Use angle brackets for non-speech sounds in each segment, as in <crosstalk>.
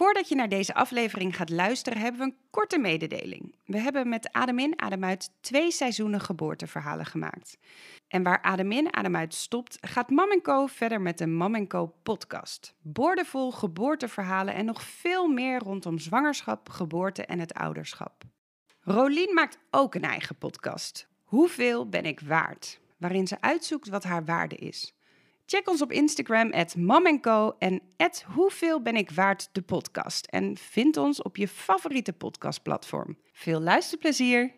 Voordat je naar deze aflevering gaat luisteren, hebben we een korte mededeling. We hebben met Adem in, Adem uit twee seizoenen geboorteverhalen gemaakt. En waar Adem in, Adem uit stopt, gaat Mam Co verder met de Mam Co podcast. Boordevol geboorteverhalen en nog veel meer rondom zwangerschap, geboorte en het ouderschap. Rolien maakt ook een eigen podcast. Hoeveel ben ik waard? Waarin ze uitzoekt wat haar waarde is. Check ons op Instagram, at en at Hoeveel ben ik waard de podcast. En vind ons op je favoriete podcastplatform. Veel luisterplezier!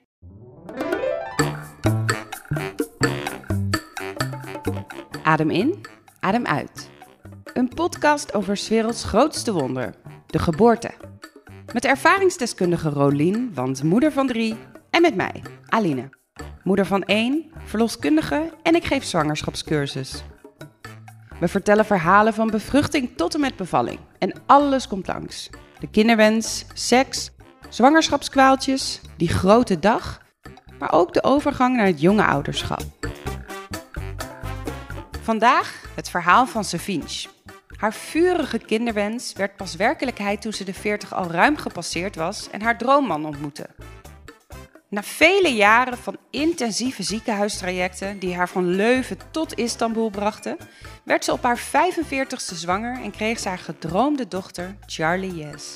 Adem in, adem uit. Een podcast over 's werelds grootste wonder, de geboorte. Met ervaringsdeskundige Rolien, want moeder van drie, en met mij, Aline. Moeder van één, verloskundige en ik geef zwangerschapscursus. We vertellen verhalen van bevruchting tot en met bevalling. En alles komt langs. De kinderwens, seks, zwangerschapskwaaltjes, die grote dag, maar ook de overgang naar het jonge ouderschap. Vandaag het verhaal van Savinch. Haar vurige kinderwens werd pas werkelijkheid toen ze de 40 al ruim gepasseerd was en haar droomman ontmoette. Na vele jaren van intensieve ziekenhuistrajecten die haar van Leuven tot Istanbul brachten, werd ze op haar 45ste zwanger en kreeg ze haar gedroomde dochter Charlie Yes.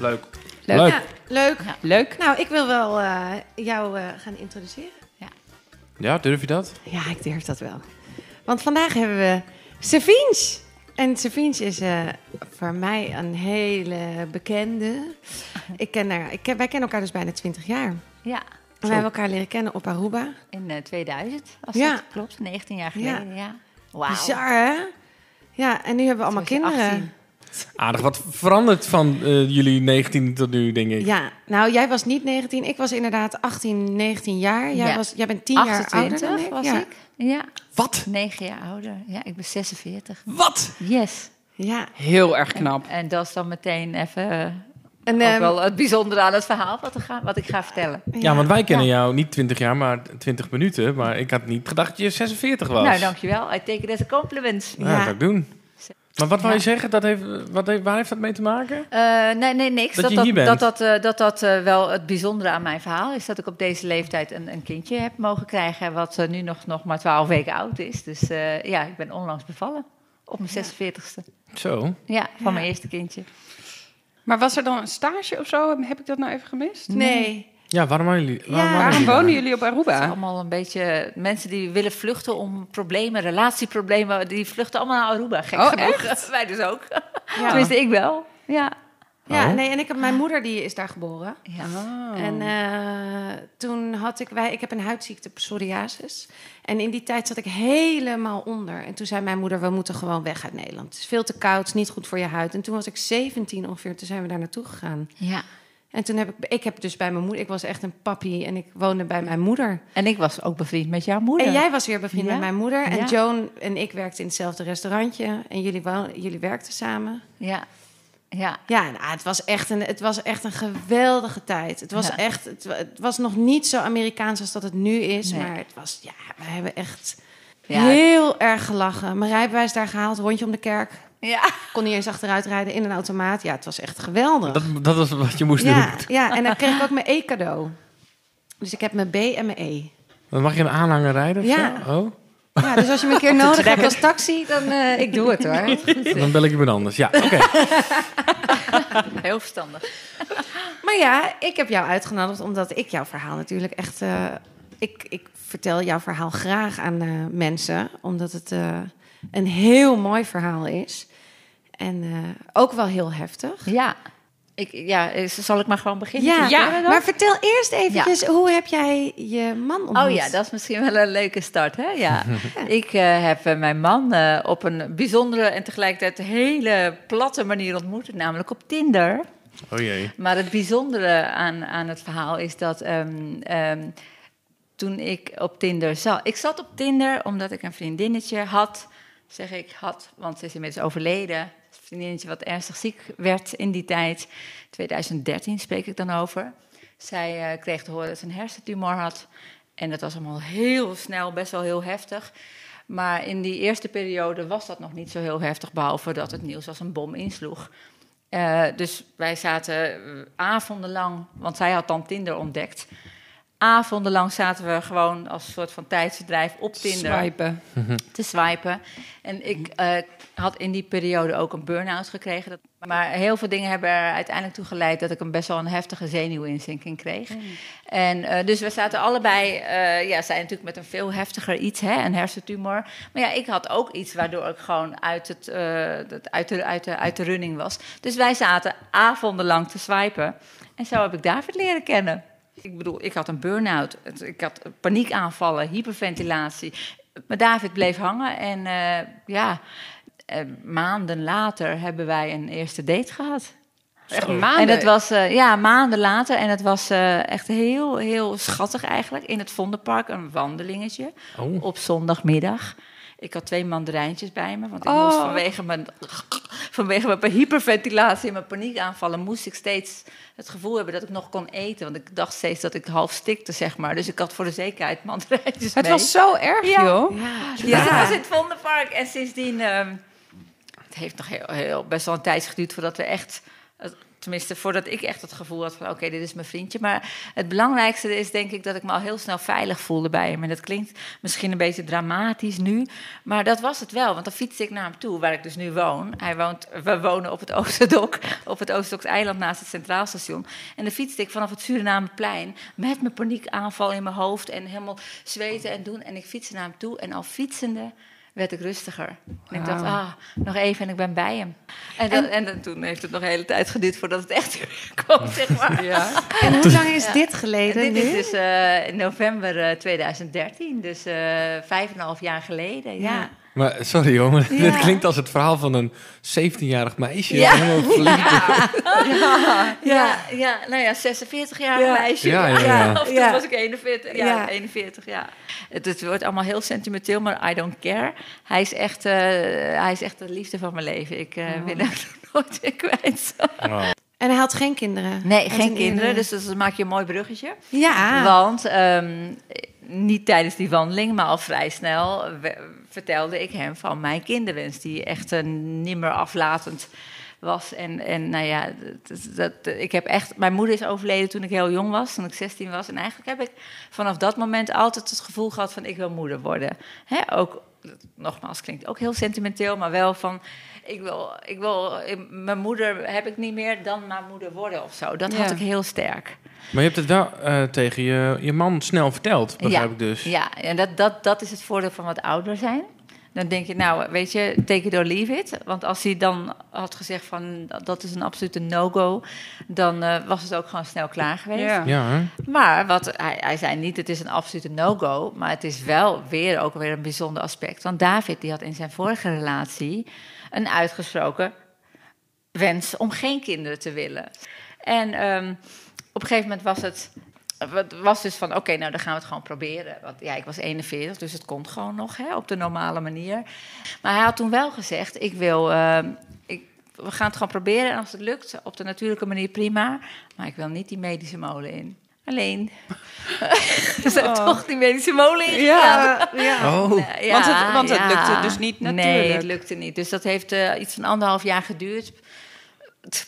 Leuk. Leuk. Leuk. Ja, leuk. Ja. Leuk. Nou, ik wil wel eh, jou eh, gaan introduceren. Ja, durf je dat? Ja, ik durf dat wel. Want vandaag hebben we Savinch. En Savinch is eh, voor mij een hele bekende. <laughs> Ik ken haar, ik ken, wij kennen elkaar dus bijna 20 jaar. Ja, En wij hebben elkaar leren kennen op Aruba. in eh, 2000, als Ja. dat klopt. 19 jaar geleden, ja. Wauw. Bizar, hè? Ja, en nu hebben we allemaal kinderen. 18. Aardig wat veranderd van eh, jullie 19 tot nu, denk ik. Ja, nou, jij was niet 19. Ik was inderdaad 18, 19 jaar. Jij, Ja. was, jij bent 10 jaar ouder 28 dan ik. was ja. ik. Ja, Wat? 9 jaar ouder. Ja, ik ben 46. Wat? Yes. Ja. Heel erg knap. En dat is dan meteen even eh, En, ook ehm, wel het bijzondere aan het verhaal wat, ik ga, wat ik ga vertellen. Ja, want wij kennen jou niet 20 jaar, maar 20 minuten. Maar ik had niet gedacht dat je 46 was. Nou, dankjewel. I take it as a compliment. Ja, Ja. dat zou ik doen. Maar wat wou je Ja. zeggen? Dat heeft, wat heeft, waar heeft dat mee te maken? Eh, nee, nee, niks. Dat Dat je dat, hier bent. dat, dat, eh, dat, dat eh, wel het bijzondere aan mijn verhaal is dat ik op deze leeftijd een, een kindje heb mogen krijgen, wat nu nog, nog maar 12 weken oud is. Dus eh, ja, ik ben onlangs bevallen. Op mijn 46ste. Zo. Ja, van mijn eerste kindje. Maar was er dan een stage of zo? Heb ik dat nou even gemist? Nee. Ja, waarom waren jullie? Waarom Ja. waren Waarom jullie wonen jullie op Het is Aruba? allemaal een beetje mensen die willen vluchten om problemen, relatieproblemen, die vluchten allemaal naar Aruba. Gek Oh, genoeg. <laughs> Wij dus ook. Ja. <laughs> Tenminste, ik wel. Ja. Ja, Oh. nee, en ik heb mijn moeder die is daar geboren. ja. Oh. En eh, toen had ik, wij, ik heb een huidziekte, psoriasis. En in die tijd zat ik helemaal onder. En toen zei mijn moeder, we moeten gewoon weg uit Nederland. Het is veel te koud, het is niet goed voor je huid. En toen was ik 17 ongeveer, toen zijn we daar naartoe gegaan. ja. En toen heb ik, ik heb dus bij mijn moeder, ik was echt een papi en ik woonde bij mijn moeder. En ik was ook bevriend met jouw moeder. En jij was weer bevriend Ja. met mijn moeder. En Ja. Joan en ik werkten in hetzelfde restaurantje. En jullie, jullie werkten samen. Ja. Ja. Ja, nou, het, was echt een, het was echt een geweldige tijd. Het was Ja. echt, het, wa- het was nog niet zo Amerikaans als dat het nu is. Nee. Maar het was, ja, we hebben echt Ja. heel erg gelachen. Mijn rijbewijs daar gehaald, rondje om de kerk. Ja. Kon niet eens achteruit rijden in een automaat. Ja, het was echt geweldig. Dat, dat was wat je moest ja, doen. ja, en dan kreeg ik ook mijn E-cadeau. Dus ik heb mijn B en mijn E. Dan mag je een aanhanger rijden of Ja. zo? Oh, Ja, dus als je me een keer <laughs> nodig hebt als taxi, dan eh, ik doe het hoor. <laughs> dan bel ik iemand anders. Ja, oké. <laughs> Heel verstandig. Maar ja, ik heb jou uitgenodigd omdat ik jouw verhaal natuurlijk echt. eh, ik, ik vertel jouw verhaal graag aan mensen, omdat het eh, een heel mooi verhaal is. En eh, ook wel heel heftig. Ja. Ik, ja, zal ik maar gewoon beginnen? Ja, maar vertel eerst eventjes, hoe heb jij je man ontmoet? Oh ja, dat is misschien wel een leuke start, hè? Ja. <laughs> ik eh, heb mijn man eh, op een bijzondere en tegelijkertijd hele platte manier ontmoet, namelijk op Tinder. Oh jee. Maar het bijzondere aan, aan het verhaal is dat ehm, ehm, toen ik op Tinder zat... Ik zat op Tinder omdat ik een vriendinnetje had. Zeg ik had, want ze is inmiddels overleden. Een vriendinnetje wat ernstig ziek werd in die tijd. 2013 spreek ik dan over. Zij eh, kreeg te horen dat ze een hersentumor had. En dat was allemaal heel snel, best wel heel heftig. Maar in die eerste periode was dat nog niet zo heel heftig, behalve dat het nieuws als een bom insloeg. Eh, dus wij zaten eh, avondenlang, want zij had dan Tinder ontdekt. Avondenlang zaten we gewoon als soort van tijdsverdrijf op Tinder Swipen. te swipen. En ik eh, had in die periode ook een burn-out gekregen. Dat, maar heel veel dingen hebben er uiteindelijk toe geleid dat ik een best wel een heftige zenuwinzinking kreeg. En eh, dus we zaten allebei, eh, ja, zij natuurlijk met een veel heftiger iets, hè, een hersentumor. Maar ja, ik had ook iets waardoor ik gewoon uit, het, eh, dat uit, de, uit, de, uit de running was. Dus wij zaten avondenlang te swipen. En zo heb ik David leren kennen. Ik bedoel, ik had een burn-out, ik had paniekaanvallen, hyperventilatie. Maar David bleef hangen en eh, ja, eh, maanden later hebben wij een eerste date gehad. Echt maanden. En dat was eh, ja, maanden later en het was echt heel, heel schattig eigenlijk. In het Vondelpark, een wandelingetje Oh. op zondagmiddag. Ik had twee mandarijntjes bij me, want ik Oh. moest vanwege mijn, vanwege mijn hyperventilatie en mijn paniekaanvallen... moest ik steeds het gevoel hebben dat ik nog kon eten. Want ik dacht steeds dat ik half stikte, zeg maar. Dus ik had voor de zekerheid mandarijntjes Het mee. was zo erg, Ja. joh. Dus ik was in het Vondelpark en sindsdien... ehm, het heeft nog heel, heel, best wel een tijd geduurd voordat we echt... Tenminste, voordat ik echt het gevoel had van... oké, dit is mijn vriendje. Maar het belangrijkste is denk ik dat ik me al heel snel veilig voelde bij hem. En dat klinkt misschien een beetje dramatisch nu. Maar dat was het wel, want dan fietste ik naar hem toe... waar ik dus nu woon. Hij woont, we wonen op het Oosterdok, op het Oosterdoks eiland naast het Centraal Station. En dan fietste ik vanaf het Surinameplein... met mijn paniekaanval in mijn hoofd... en helemaal zweten en doen. En ik fietste naar hem toe en al fietsende werd ik rustiger. En ik dacht, ah, nog even en ik ben bij hem. En, dan, en, dan- toen heeft het nog een hele tijd geduurd voordat het echt <laughs> kwam, zeg maar. <laughs> Ja. En hoe lang is Ja. dit En geleden dit nu? is dus eh, in november eh, 2013, dus eh, vijf en een half jaar geleden. Ja. Ja. Maar sorry maar Ja. dit klinkt als het verhaal van een 17-jarig meisje. Ja. Helemaal verliefd. Ja, ja, nou ja, 46 jaar Ja. meisje. Ja, ja, ja. Of toen Ja. was ik 41. Ja, Ja. 41, ja. Het, het wordt allemaal heel sentimenteel, maar I don't care. Hij is echt, eh, hij is echt de liefde van mijn leven. Ik eh wil hem <laughs> nooit weer kwijt. Oh. En hij had geen kinderen? Nee, Had geen een kinderen, dus dat maak je een mooi bruggetje. Ja. Want ehm, niet tijdens die wandeling, maar al vrij snel vertelde ik hem van mijn kinderwens, die echt een nimmer aflatend was. En, en nou ja, dat, dat, ik heb echt. Mijn moeder is overleden toen ik heel jong was, toen ik 16 was. En eigenlijk heb ik vanaf dat moment altijd het gevoel gehad van ik wil moeder worden. Hè, ook, nogmaals, klinkt ook heel sentimenteel, maar wel van. Ik wil, ik wil, mijn moeder heb ik niet meer dan mijn moeder worden of zo. Dat had Ja. ik heel sterk. Maar je hebt het wel eh, tegen je, je man snel verteld, begrijp ik dus. Ja, en dat, dat, dat is het voordeel van wat ouder zijn. Dan denk je, nou, weet je, take it or leave it. Want als hij dan had gezegd van, dat is een absolute no-go... dan eh, was het ook gewoon snel klaar geweest. Ja. Ja? Maar wat, hij, hij zei niet, het is een absolute no-go... maar het is wel weer ook weer een bijzonder aspect. Want David die had in zijn vorige relatie een uitgesproken wens om geen kinderen te willen. En ehm, op een gegeven moment was het... Was dus van, oké, nou dan gaan we het gewoon proberen. Want ja, ik was 41, dus het kon gewoon nog hè, op de normale manier. Maar hij had toen wel gezegd, ik wil... ehm, ik, we gaan het gewoon proberen en als het lukt, op de natuurlijke manier prima. Maar ik wil niet die medische molen in. Alleen, <laughs> we zijn toch die medische molen in Ja, ja. Oh, ja, Want het- want het ja. lukte dus niet Nee, natuurlijk. het lukte niet. Dus dat heeft eh, iets van anderhalf jaar geduurd.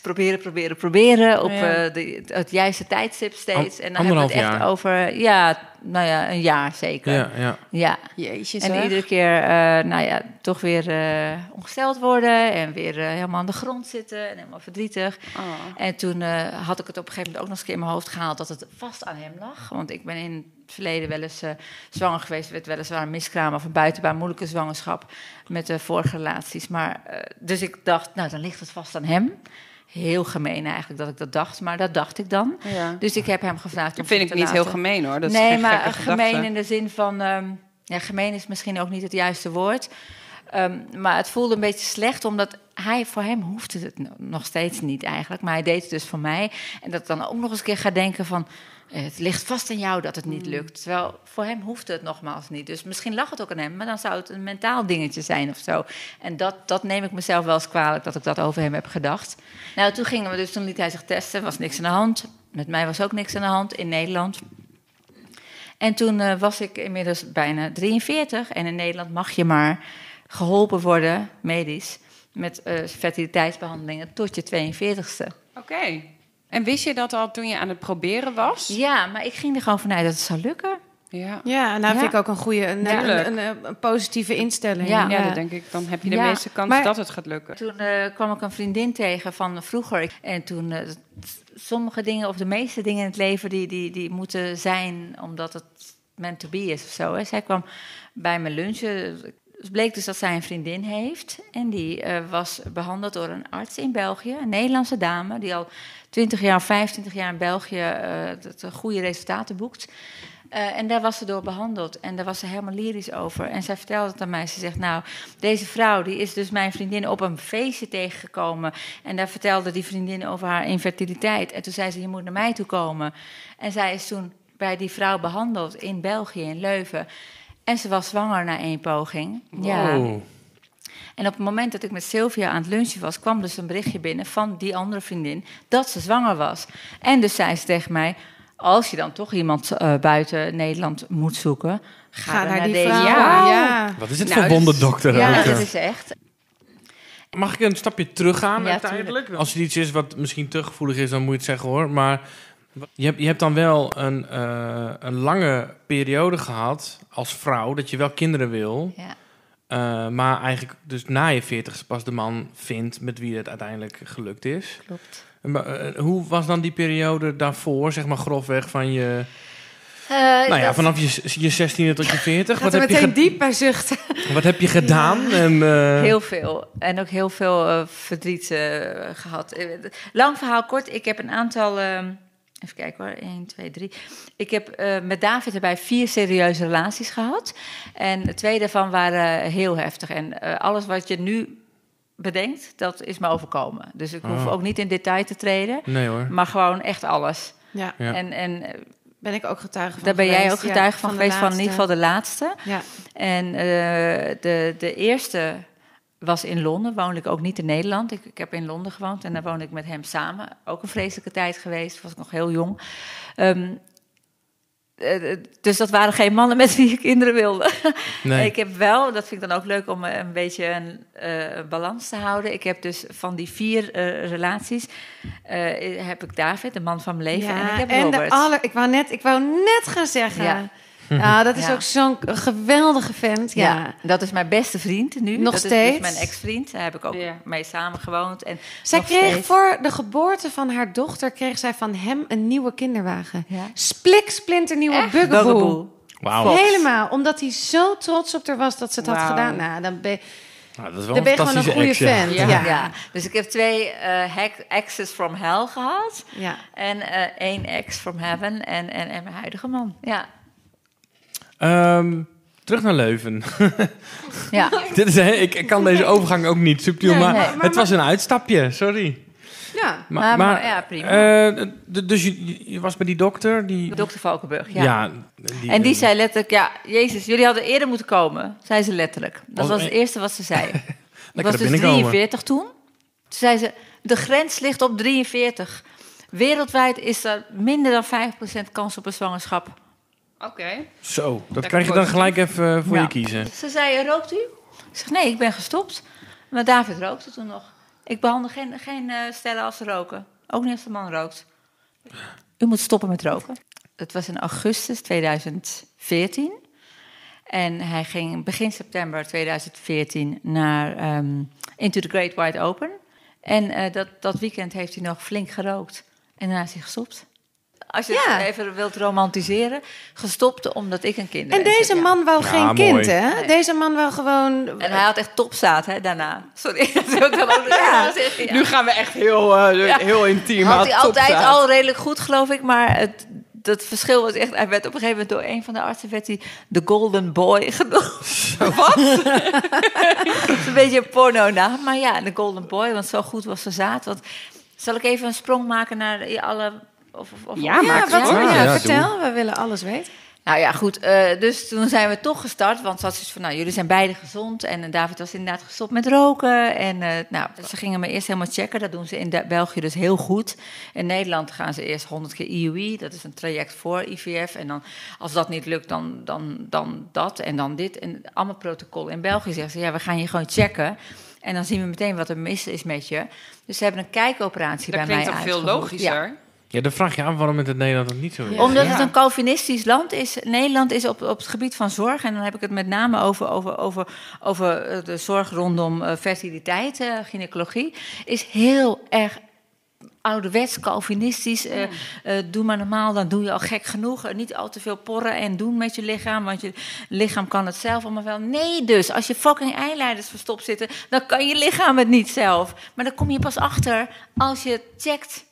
Proberen, proberen, proberen. Op Ja. eh, de, het juiste tijdstip steeds. An- en dan hebben we het echt jaar? over, ja, nou ja, een jaar zeker. ja, ja. ja. Jeetjes, En iedere keer, eh, nou ja, toch weer eh, ongesteld worden. En weer helemaal aan de grond zitten. En helemaal verdrietig. Oh. En toen eh, had ik het op een gegeven moment ook nog eens een keer in mijn hoofd gehaald dat het vast aan hem lag. Want ik ben in het verleden wel eens eh, zwanger geweest. werd weliswaar een miskraam of een buitenbaan moeilijke zwangerschap met de vorige relaties. Maar, dus ik dacht, nou dan ligt het vast aan hem. Heel gemeen eigenlijk dat ik dat dacht, maar dat dacht ik dan. Ja. Dus ik heb hem gevraagd Dat vind ik niet heel gemeen hoor. Dat is nee, maar gemeen gedachte. in de zin van... ehm, ja, gemeen is misschien ook niet het juiste woord. Ehm, maar het voelde een beetje slecht, omdat hij, voor hem hoefde het no- nog steeds niet eigenlijk. Maar hij deed het dus voor mij. En dat ik dan ook nog eens een keer ga denken van... Het ligt vast aan jou dat het niet Mm. lukt. Terwijl voor hem hoefde het nogmaals niet. Dus misschien lag het ook aan hem, maar dan zou het een mentaal dingetje zijn of zo. En dat, dat neem ik mezelf wel eens kwalijk dat ik dat over hem heb gedacht. Nou, toen gingen we dus, toen liet hij zich testen, was niks aan de hand. Met mij was ook niks aan de hand in Nederland. En toen eh, was ik inmiddels bijna 43. En in Nederland mag je maar geholpen worden, medisch, met eh, fertiliteitsbehandelingen tot je 42ste. Oké. En wist je dat al toen je aan het proberen was? Ja, maar ik ging er gewoon vanuit dat het zou lukken. Ja. Ja, en daar Ja. vind ik ook een goede, een, een, een, een positieve instelling. Ja. Ja, dat denk ik. Dan heb je de Ja, meeste kans maar- dat het gaat lukken. Toen eh, kwam ik een vriendin tegen van vroeger. En toen, eh, sommige dingen, of de meeste dingen in het leven, die, die, die moeten zijn omdat het meant to be is of zo. Hè. Zij kwam bij me lunchen. Het bleek dus dat zij een vriendin heeft. En die eh, was behandeld door een arts in België, een Nederlandse dame, die al 20 jaar, 25 jaar in België eh, dat, goede resultaten boekt. Eh, en daar was ze door behandeld. En daar was ze helemaal lyrisch over. En zij vertelde het aan mij. Ze zegt, nou, deze vrouw die is dus mijn vriendin op een feestje tegengekomen. En daar vertelde die vriendin over haar infertiliteit. En toen zei ze, je moet naar mij toe komen. En zij is toen bij die vrouw behandeld in België, in Leuven. En ze was zwanger na één poging. Ja. En op het moment dat ik met Sylvia aan het lunchen was, kwam dus een berichtje binnen van die andere vriendin dat ze zwanger was. En dus zei ze tegen mij: Als je dan toch iemand eh, buiten Nederland moet zoeken, ga, Ga dan naar die deze vrouw. Ja. Wat is het Nou, voor dat is- wonderdokter Ja, ook? dat is echt. Mag ik een stapje teruggaan Ja, uiteindelijk? Als het iets is wat misschien te gevoelig is, dan moet je het zeggen hoor. Maar je hebt, je hebt dan wel een, eh, een lange periode gehad als vrouw dat je wel kinderen wil. Ja. Eh, maar eigenlijk dus na je veertigste pas de man vindt met wie het uiteindelijk gelukt is. Klopt. Maar, eh, hoe was dan die periode daarvoor, zeg maar grofweg van je... Eh, nou ja, dat- vanaf je, je 16e tot je <laughs> 40. Gaat Wat heb, je meteen ge- diep bij zuchten. <laughs> wat heb je gedaan? En, Heel veel. En ook heel veel verdriet eh, gehad. Eh, Lang verhaal kort. Ik heb een aantal. Even kijken hoor. 1, 2, 3. Ik heb eh, met David erbij vier serieuze relaties gehad. En twee daarvan waren heel heftig. En eh, alles wat je nu bedenkt, dat is me overkomen. Dus ik hoef Oh. ook niet in detail te treden. Nee hoor. Maar gewoon echt alles. Ja, Ja. En, en eh, ben ik ook getuige van daar ben jij ook getuige Ja, van, geweest, van in ieder geval de laatste. Ja. En eh, de, de eerste was in Londen, woonde ik ook niet in Nederland. Ik, ik heb in Londen gewoond en daar woonde ik met hem samen. Ook een vreselijke tijd geweest, was ik nog heel jong. Ehm, eh, dus dat waren geen mannen met wie ik kinderen wilde. <laughs> Nee. Ik heb wel, dat vind ik dan ook leuk om eh, een beetje een eh, balans te houden. Ik heb dus van die vier eh, relaties, eh, heb ik David, de man van mijn leven, en ik heb en Robert. de aller, ik wou net, ik wou net gaan zeggen. Ja. Ja, dat is Ja. ook zo'n geweldige vent. Ja. Ja, dat is mijn beste vriend nu. Nog dat is steeds? dus mijn ex-vriend. Daar heb ik ook Ja. mee samen gewoond. En Zij kreeg steeds. voor de geboorte van haar dochter kreeg zij van hem een nieuwe kinderwagen. Ja. Splik splinter nieuwe? Bugaboo. Wauw. Helemaal, omdat hij zo trots op haar was dat ze het had gedaan. Nou, dan ben, Nou, dat is wel dan ben je gewoon een fantastische goede ex, ja. fan. Ja. Ja. Ja. dus ik heb twee eh hack- exes from hell gehad. Ja. En eh, één ex from heaven. En, en, en mijn huidige man. Ja. Ehm, terug naar Leuven. <laughs> ja. <laughs> Dit is, hè, ik, ik kan deze overgang ook niet subtiel, Nee, maar, nee. het was een uitstapje, sorry. Ja. Maar- maar ja, prima. eh, dus je, je was bij die dokter, die... Dokter Valkenburg, ja. ja. die, En die eh, zei letterlijk, ja, Jezus, jullie hadden eerder moeten komen. Zei ze letterlijk. Dat Was- was het eerste wat ze zei. <laughs> Ik Lekker was dus binnenkomen. 43 toen. Toen zei ze, de grens ligt op 43. Wereldwijd is er minder dan 5% kans op een zwangerschap. Oké. Zo, dat Lekker krijg je dan gelijk even eh, voor Ja. je kiezen. Ze zei, rookt u? Ik zeg, nee, ik ben gestopt. Maar David rookte toen nog. Ik behandel geen, geen eh, stellen als ze roken. Ook niet als de man rookt. U moet stoppen met roken. Het was in augustus 2014. En hij ging begin september 2014 naar ehm, Into the Great Wide Open. En eh, dat, dat weekend heeft hij nog flink gerookt. En daarna is hij gestopt. Als je Ja. het even wilt romantiseren, gestopt omdat ik een kind En deze man wou Ja, geen mooi. kind, hè? Nee. Deze man wou gewoon... En hij had echt topstaat hè, daarna. Sorry, <laughs> dat wil ik dan ook nog even zeggen. Ja. Nu gaan we echt heel, eh, Ja. heel intiem. had hij altijd al redelijk goed, geloof ik. Maar het, dat verschil was echt... Hij werd op een gegeven moment door een van de artsen... werd hij de Golden Boy <laughs> genoemd. Wat? <laughs> Een beetje een porno-naam. Maar ja, de Golden Boy, want zo goed was zijn zaad. Want, zal ik even een sprong maken naar alle... Of, of, of- Ja, Ja, maak wat, ja, maar. Ja, vertel, we willen alles weten. Nou ja, goed. eh, dus toen zijn we toch gestart. Want ze had zoiets van, nou, jullie zijn beide gezond. En eh, David was inderdaad gestopt met roken. En eh, nou, ze gingen me eerst helemaal checken. Dat doen ze in België dus heel goed. In Nederland gaan ze eerst 100 keer IUI. Dat is een traject voor IVF. En dan, als dat niet lukt, dan, dan, dan dat en dan dit. En allemaal protocol. In België zeggen ze, ja, we gaan je gewoon checken. En dan zien we meteen wat er mis is met je. Dus ze hebben een kijkoperatie Dat bij mij klinkt toch veel uitgevoerd. Ja. Ja, dan vraag je aan waarom het in Nederland dat niet zo is. Ja. Omdat het een Calvinistisch land is. Nederland is op, op het gebied van zorg. En dan heb ik het met name over, over, over, over eh, de zorg rondom eh, fertiliteit, eh, gynaecologie. Is heel erg ouderwets, Calvinistisch. eh, eh, doe maar normaal, dan doe je al gek genoeg. Niet al te veel porren en doen met je lichaam. Want je lichaam kan het zelf allemaal wel. Nee, dus als je fucking eileiders verstopt zitten, dan kan je lichaam het niet zelf. Maar dan kom je pas achter als je checkt.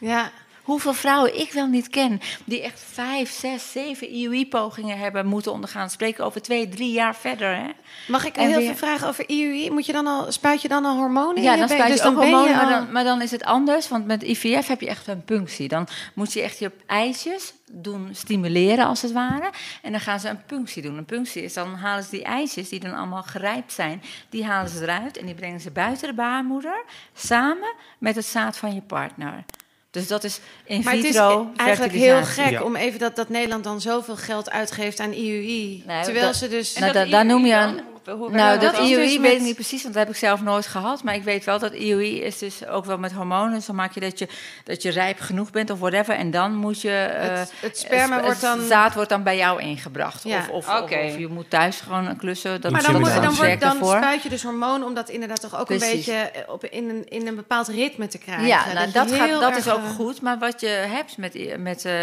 Ja. Hoeveel vrouwen ik wel niet ken die echt vijf, zes, zeven IUI-pogingen hebben moeten ondergaan. Spreken over twee, drie jaar verder. Hè? Mag ik heel weer- veel vragen over IUI? Moet je dan al, spuit je dan al hormonen in Ja, dan spuit je Dus ook hormonen, al- maar, dan, maar dan is het anders. Want met IVF heb je echt een punctie. Dan moet je echt je eitjes doen stimuleren, als het ware. En dan gaan ze een punctie doen. Een punctie is, dan halen ze die eitjes, die dan allemaal gerijpt zijn... die halen ze eruit en die brengen ze buiten de baarmoeder... samen met het zaad van je partner. Dus dat is in Maar het is vitro eigenlijk heel gek Ja. om even dat, dat Nederland dan zoveel geld uitgeeft aan IUI. Nee, terwijl dat- ze dus... Nou, da- daar noem je een- Hoe, Nou, dat dat IUI dus weet ik niet precies, want dat heb ik zelf nooit gehad. Maar ik weet wel dat IUI is dus ook wel met hormonen. Zo maak je dat je, dat je rijp genoeg bent of whatever. En dan moet je... eh, het, het sperma het- wordt dan... Het zaad wordt dan bij jou ingebracht. Ja. Of, of, Oké. of, of je moet thuis gewoon klussen. Dat maar dan, moet, dan, wordt, dan spuit je dus hormoon om dat inderdaad toch ook een beetje eh, op, in, een, in een bepaald ritme te krijgen. Ja, nou, je dat, gaat, dat erg, is ook eh, goed. Maar wat je hebt met, met, eh,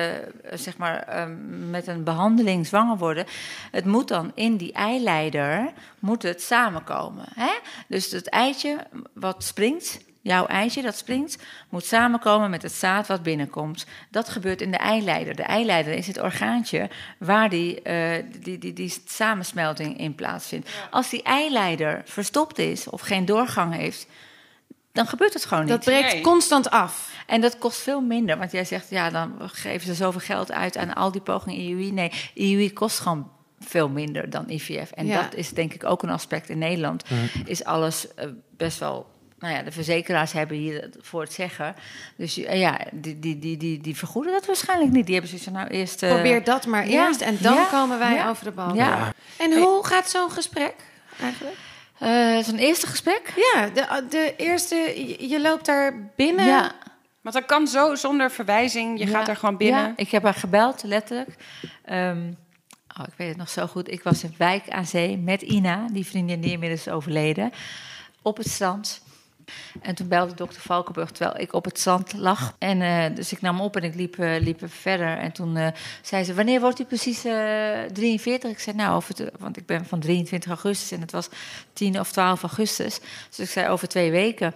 zeg maar, ehm, met een behandeling zwanger worden... het moet dan in die eileider moet het samenkomen. Hè? Dus het eitje wat springt... Jouw eitje dat springt, moet samenkomen met het zaad wat binnenkomt. Dat gebeurt in de eileider. De eileider is het orgaantje waar die, eh, die, die, die samensmelting in plaatsvindt. Als die eileider verstopt is of geen doorgang heeft, dan gebeurt het gewoon niet. Dat breekt Nee. constant af. En dat kost veel minder. Want jij zegt, ja, dan geven ze zoveel geld uit aan al die pogingen IUI. Nee, IUI kost gewoon veel minder dan IVF. En Ja. dat is denk ik ook een aspect in Nederland. Is alles eh, best wel... Nou ja, de verzekeraars hebben hier voor het zeggen. Dus eh, ja, die, die, die, die, die vergoeden dat waarschijnlijk niet. Die hebben zoiets van, nou eerst... eh, Probeer dat maar ja, eerst en dan ja, komen wij ja, over de bal. Ja, En hoe gaat zo'n gesprek eigenlijk? Eh, zo'n eerste gesprek? Ja, de, de eerste, je- je loopt daar binnen. Ja. Want dat kan zo zonder verwijzing. Je Ja, gaat er gewoon binnen. Ja, ik heb haar gebeld, letterlijk. Ehm, oh, ik weet het nog zo goed. Ik was in Wijk aan Zee met Ina, die vriendin die inmiddels is overleden, op het strand. En toen belde dokter Valkenburg terwijl ik op het strand lag. En eh, dus ik nam op en ik liep, eh, liep verder. En toen eh, zei ze, wanneer wordt u precies eh 43? Ik zei, nou, over want ik ben van 23 augustus en het was 10 of 12 augustus. Dus ik zei, over twee weken.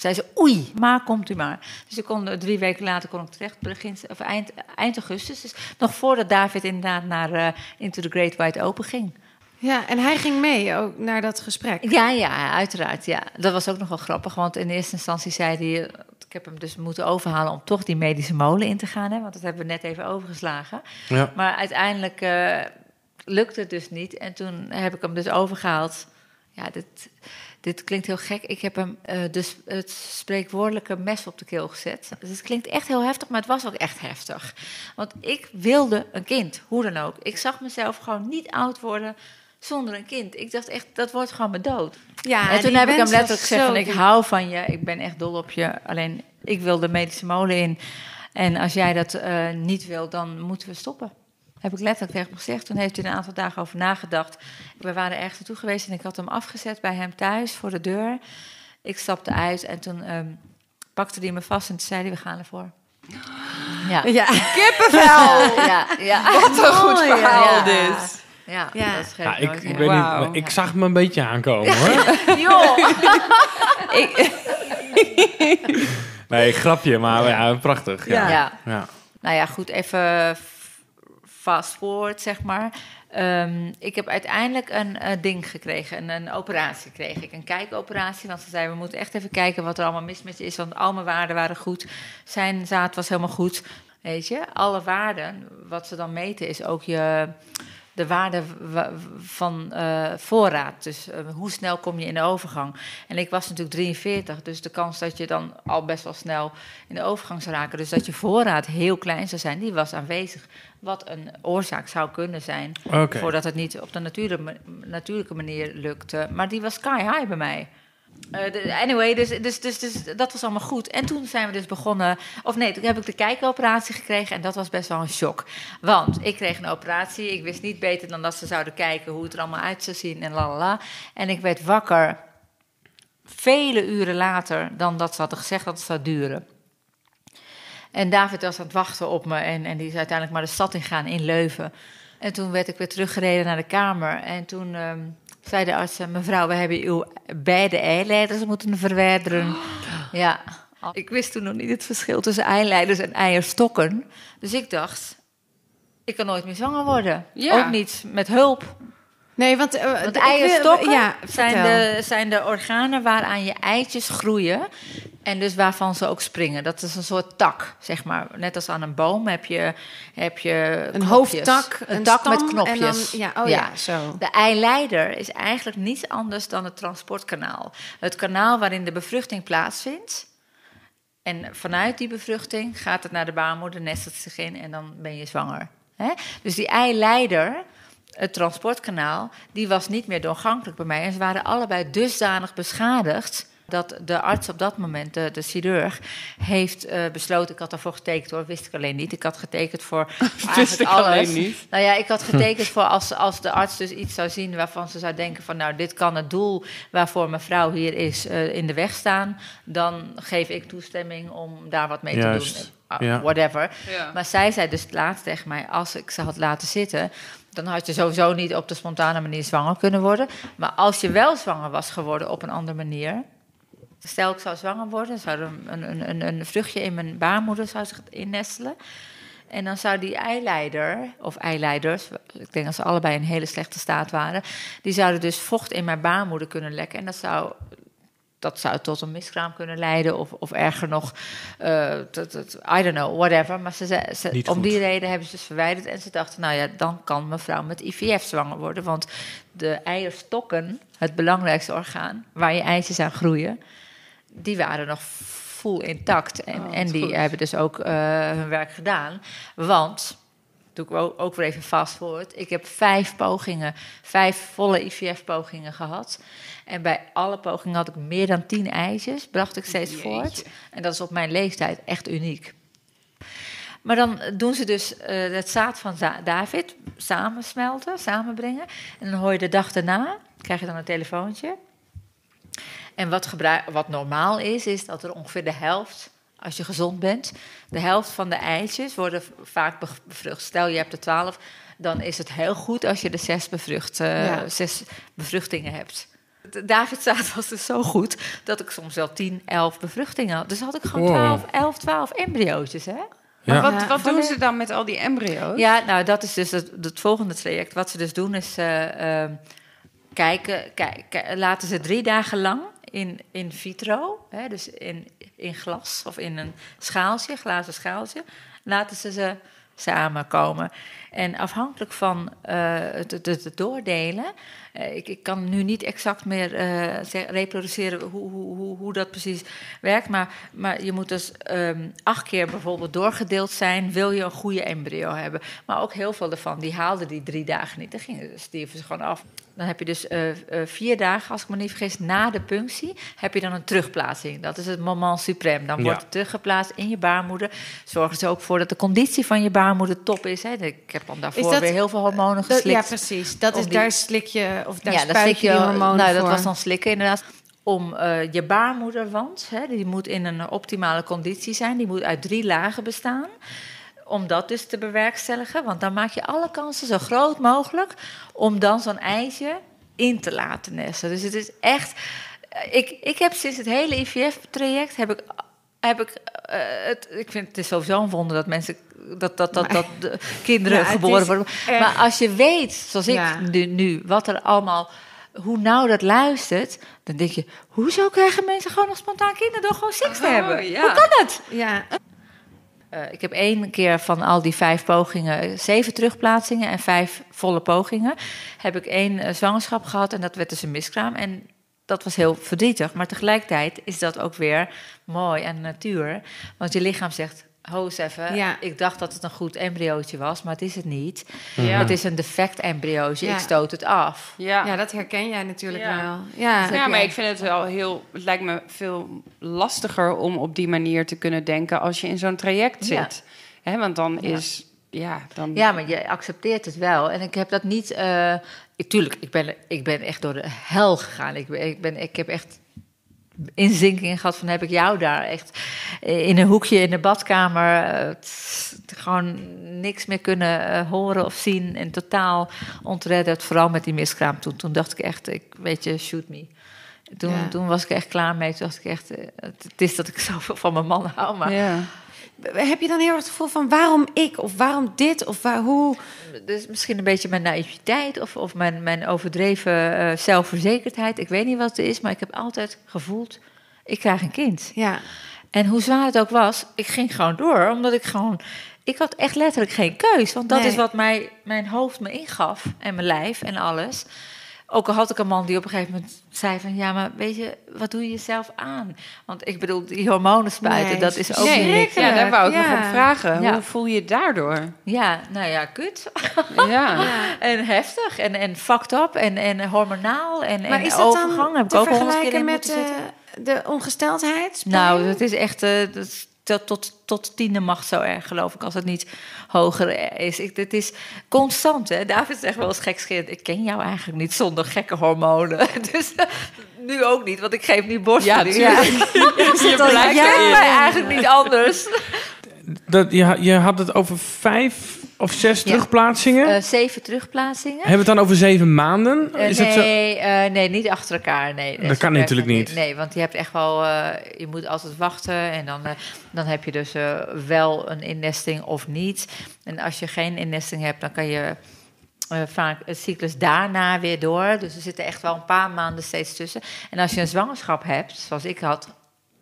Zei ze, oei, maar komt u maar. Dus ik kon, eh, drie weken later kon ik terecht, begin, of eind, eind augustus. Dus nog voordat David inderdaad naar eh, Into the Great Wide Open ging. Ja, en hij ging mee ook naar dat gesprek. Ja, ja, uiteraard. Ja. Dat was ook nog wel grappig, want in eerste instantie zei hij... eh, Ik heb hem dus moeten overhalen om toch die medische molen in te gaan. Hè, want dat hebben we net even overgeslagen. Ja. Maar uiteindelijk eh, lukte het dus niet. En toen heb ik hem dus overgehaald. Ja, dit, dit klinkt heel gek. Ik heb hem dus het spreekwoordelijke mes op de keel gezet. Dus het klinkt echt heel heftig, maar het was ook echt heftig. Want ik wilde een kind, hoe dan ook. Ik zag mezelf gewoon niet oud worden zonder een kind. Ik dacht echt, dat wordt gewoon mijn dood. Ja, en toen heb ik hem letterlijk gezegd van, ik hou van je. Ik ben echt dol op je. Alleen, ik wil de medische molen in. En als jij dat eh, niet wil, dan moeten we stoppen. Heb ik letterlijk tegen hem gezegd. Toen heeft hij een aantal dagen over nagedacht. We waren ergens naartoe geweest en ik had hem afgezet bij hem thuis voor de deur. Ik stapte uit en toen ehm, pakte hij me vast en toen zei hij, we gaan ervoor. <gasps> Ja. Ja, <laughs> Kippenvel! Ja, ja. <laughs> Wat een goed verhaal ja. dit. Ja, Ja. dat Ja, ik ik, ik, weet niet, zag me een beetje aankomen <laughs> hoor. Joh. Nee, grapje, maar ja, prachtig. Ja. Ja. Ja. Nou ja, goed, even fast zeg maar. Ehm, ik heb uiteindelijk een eh, ding gekregen, een, een operatie kreeg ik. Een kijkoperatie, want ze zeiden, we moeten echt even kijken wat er allemaal mis met je is. Want al mijn waarden waren goed, zijn zaad was helemaal goed. Weet je, alle waarden, wat ze dan meten, is ook je, de waarde wa- van eh, voorraad. Dus eh, hoe snel kom je in de overgang? En ik was natuurlijk 43, dus de kans dat je dan al best wel snel in de overgang zou raken, dus dat je voorraad heel klein zou zijn, die was aanwezig. Wat een oorzaak zou kunnen zijn, voordat het niet op de natuurlijke, natuurlijke manier lukte. Maar die was sky high bij mij. Eh, anyway, dus, dus, dus, dus dat was allemaal goed. En toen zijn we dus begonnen... Of nee, toen heb ik de kijkoperatie gekregen... en dat was best wel een shock. Want ik kreeg een operatie. Ik wist niet beter dan dat ze zouden kijken... hoe het er allemaal uit zou zien en lalala. En ik werd wakker vele uren later... dan dat ze hadden gezegd dat het zou duren. En David was aan het wachten op me... en, en die is uiteindelijk maar de stad ingaan in Leuven. En toen werd ik weer teruggereden naar de kamer. En toen... ehm, zei de arts, mevrouw, we hebben uw beide eileiders moeten verwijderen. Ja, ik wist toen nog niet het verschil tussen eileiders en eierstokken. Dus ik dacht, ik kan nooit meer zwanger worden. Ja. Ook niet met hulp. Nee, want, eh, Want ik wil- eierstokken ja, zijn, de, zijn de organen waaraan je eitjes groeien. En dus waarvan ze ook springen. Dat is een soort tak, zeg maar. Net als aan een boom heb je, heb je Een knopjes. hoofdtak, een, een tak stam met knopjes. dan- ja, oh ja, zo. De eileider is eigenlijk niets anders dan het transportkanaal. Het kanaal waarin de bevruchting plaatsvindt. En vanuit die bevruchting gaat het naar de baarmoeder, nestelt zich in en dan ben je zwanger. Dus die eileider, het transportkanaal, die was niet meer doorgankelijk bij mij. En ze waren allebei dusdanig beschadigd dat de arts op dat moment, de, de chirurg, heeft eh, besloten... Ik had daarvoor getekend hoor, wist ik alleen niet. Ik had getekend voor <laughs> eigenlijk ik alles. alleen niet. Nou ja, ik had <laughs> getekend voor als, als de arts dus iets zou zien waarvan ze zou denken van nou, dit kan het doel waarvoor mevrouw hier is eh, in de weg staan, dan geef ik toestemming om daar wat mee Juist, te doen. Ja. Whatever. Ja. Maar zij zei dus laatst tegen mij, als ik ze had laten zitten, dan had je sowieso niet op de spontane manier zwanger kunnen worden. Maar als je wel zwanger was geworden op een andere manier, Stel, ik zou zwanger worden, zou er een, een, een, een vruchtje in mijn baarmoeder zou zich innestelen. En dan zou die eileider, of eileiders, ik denk dat ze allebei in hele slechte staat waren, die zouden dus vocht in mijn baarmoeder kunnen lekken. En dat zou, dat zou tot een miskraam kunnen leiden, of, of erger nog, eh, I don't know, whatever. Maar ze, ze, om die reden hebben ze dus verwijderd. En ze dachten, nou ja, dan kan mevrouw met IVF zwanger worden. Want de eierstokken, het belangrijkste orgaan, waar je eitjes aan groeien, die waren nog full intact. En, Oh, en wat die goed. hebben dus ook eh, hun werk gedaan. Want, doe ik ook, ook weer even vast voor het. Ik heb vijf pogingen, vijf volle IVF-pogingen gehad. En bij alle pogingen had ik meer dan tien eitjes, bracht ik steeds Jeetje. voort. En dat is op mijn leeftijd echt uniek. Maar dan doen ze dus eh, het zaad van David samensmelten, samenbrengen. En dan hoor je de dag daarna, krijg je dan een telefoontje. En wat, gebruik, wat normaal is, is dat er ongeveer de helft, als je gezond bent, de helft van de eitjes worden vaak bevrucht. Stel je hebt er twaalf, dan is het heel goed als je de zes, bevrucht, eh, Ja. zes bevruchtingen hebt. De David zaad was dus zo goed dat ik soms wel 10, 11 bevruchtingen had. Dus had ik gewoon Wow. 12, 11, 12 embryootjes, hè? Maar wat, Ja, wat doen ze dan met al die embryo's? Ja, nou, dat is dus het, het volgende traject. Wat ze dus doen is eh, ehm, kijken, kijken, laten ze drie dagen lang in, in vitro, hè, dus in, in glas of in een schaaltje, glazen schaaltje, laten ze ze samenkomen. En afhankelijk van eh, het, doordelen, eh, ik, ik kan nu niet exact meer zeg- reproduceren hoe, hoe, hoe, dat precies werkt, maar, maar je moet dus ehm, acht keer bijvoorbeeld doorgedeeld zijn, wil je een goede embryo hebben. Maar ook heel veel ervan, die haalden die drie dagen niet, dan gingen, stierven ze gewoon af. Dan heb je dus eh, eh, vier dagen, als ik me niet vergis, na de punctie, heb je dan een terugplaatsing. Dat is het moment suprême. Dan Ja. wordt het teruggeplaatst in je baarmoeder. Zorgen ze ook voor dat de conditie van je baarmoeder top is. Hè. Ik heb dan daarvoor dat- weer heel veel hormonen Dat- geslikt. ja, precies. Dat is, die- daar slik je, of daar ja, dat spuit slik je die hormonen Nou, dat was dan slikken inderdaad. Om eh, je baarmoederwand, hè, die moet in een optimale conditie zijn. Die moet uit drie lagen bestaan. Om dat dus te bewerkstelligen. Want dan maak je alle kansen zo groot mogelijk om dan zo'n eitje in te laten nesten. Dus het is echt. eh, Ik, ik heb sinds het hele IVF-traject heb ik. Heb ik, eh, het, ik vind het is sowieso een wonder dat mensen dat, dat, dat, dat de <laughs> kinderen Ja, geboren worden. echt- Maar als je weet, zoals ik nu, nu, wat er allemaal, hoe nauw dat luistert, dan denk je, hoezo krijgen mensen gewoon nog spontaan kinderen door gewoon seks te Oh, hebben? ja. Hoe kan dat? Ja, eh, ik heb één keer van al die vijf pogingen, zeven terugplaatsingen en vijf volle pogingen, heb ik één eh, zwangerschap gehad en dat werd dus een miskraam. En dat was heel verdrietig, maar tegelijkertijd is dat ook weer mooi de natuur. Want je lichaam zegt, ho eens even, Ja. ik dacht dat het een goed embryootje was, maar het is het niet. Ja. Het is een defect embryootje, Ja. ik stoot het af. Ja. Ja, dat herken jij natuurlijk Ja. wel. Ja, Ja, maar ik vind het wel heel. Het lijkt me veel lastiger om op die manier te kunnen denken als je in zo'n traject Ja. zit. Hè, want dan Ja. is. Ja, dan. Ja, maar je accepteert het wel. En ik heb dat niet. eh ik, tuurlijk, ik ben, ik ben echt door de hel gegaan. Ik, ben, ik, ben, ik heb echt inzinkingen gehad van heb ik jou daar echt in een hoekje in de badkamer eh, gewoon niks meer kunnen eh, horen of zien en totaal ontredderd vooral met die miskraam toen toen dacht ik echt ik weet je shoot me toen, Ja. toen was ik echt klaar mee toen dacht ik echt eh, het, het is dat ik <laughs> zoveel van mijn man hou maar Ja. Heb je dan heel erg het gevoel van waarom ik of waarom dit of waar, hoe? Dus misschien een beetje mijn naïviteit of, of mijn, mijn overdreven eh, zelfverzekerdheid. Ik weet niet wat het is, maar ik heb altijd gevoeld, ik krijg een kind. Ja, En hoe zwaar het ook was, ik ging gewoon door, omdat ik gewoon... Ik had echt letterlijk geen keus, want dat Nee. is wat mij, mijn hoofd me ingaf en mijn lijf en alles. Ook al had ik een man die op een gegeven moment zei van... ja, maar weet je, wat doe je jezelf aan? Want ik bedoel, die hormonen spuiten, Nee, dat is ook Nee, niet niks. ja, daar wou ik Ja. nog op vragen. Ja. Hoe voel je je daardoor? Ja, nou ja, kut. <laughs> Ja. En heftig en, en fucked up en, en hormonaal en, maar en is dat overgang. dan Heb ik te ook vergelijken met zitten. eh, de ongesteldheid? Nou, het is echt eh, dat is tot, tot, tot tiende macht zo erg, geloof ik, als het niet hoger is. Ik, het is constant, hè. David zegt wel eens gekscherend, ik ken jou eigenlijk niet zonder gekke hormonen. <laughs> Dus eh, nu ook niet, want ik geef nu borstvoeding. Ja, tuurlijk. <laughs> je blijft ja, erin. maar eigenlijk niet anders. Dat, je, je had het over vijf of zes Ja. terugplaatsingen. Eh, zeven terugplaatsingen. Hebben we het dan over zeven maanden? Eh, is het zo? nee, eh, nee, niet achter elkaar. Nee, Dat kan natuurlijk niet. Nee, want je hebt echt wel, je moet altijd wachten en dan, dan heb je dus wel een innesting of niet. En als je geen innesting hebt, dan kan je vaak het cyclus daarna weer door. Dus er zitten echt wel een paar maanden steeds tussen. En als je een zwangerschap hebt, zoals ik had,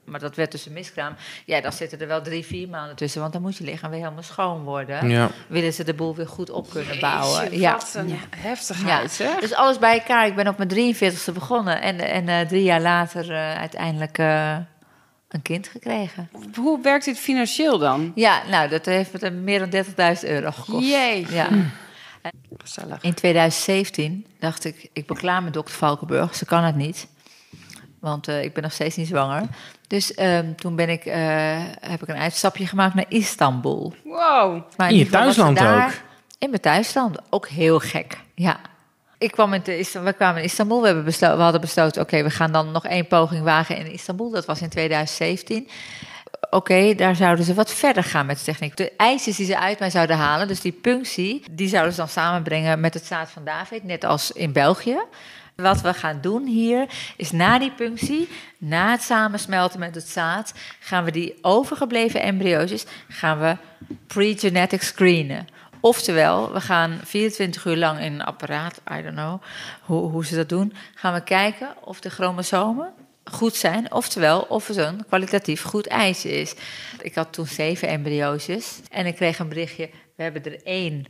maar dat werd dus een miskraam, ja, dan zitten er wel drie, vier maanden tussen, want dan moet je lichaam weer helemaal schoon worden. Ja. Willen ze de boel weer goed op kunnen bouwen. Jeetje, ja. Wat een heftigheid, hè? Dus alles bij elkaar. Ik ben op mijn 43ste begonnen en, en eh, drie jaar later eh, uiteindelijk eh, een kind gekregen. Hoe werkt dit financieel dan? Ja, nou, dat heeft me meer dan 30.000 euro gekost. Jee. Ja. Gezellig. In 2017 dacht ik, ik beklaar met dokter Valkenburg. Ze kan het niet, want eh, ik ben nog steeds niet zwanger. Dus ehm, toen ben ik, eh, heb ik een uitstapje gemaakt naar Istanbul. Wow. Maar In je thuisland ook? In mijn thuisland. Ook heel gek, ja. Ik kwam in we kwamen in Istanbul. We, hebben beslo- we hadden besloten, oké, we gaan dan nog één poging wagen in Istanbul. Dat was in 2017. Oké, daar zouden ze wat verder gaan met de techniek. De ijsjes die ze uit mij zouden halen, dus die punctie... die zouden ze dan samenbrengen met het zaad van David, net als in België. Wat we gaan doen hier is na die punctie, na het samensmelten met het zaad, gaan we die overgebleven embryo's gaan we pre-genetic screenen. Oftewel, we gaan 24 uur lang in een apparaat, I don't know hoe, hoe ze dat doen, gaan we kijken of de chromosomen goed zijn, oftewel of het een kwalitatief goed ijsje is. Ik had toen zeven embryo's en ik kreeg een berichtje, we hebben er één.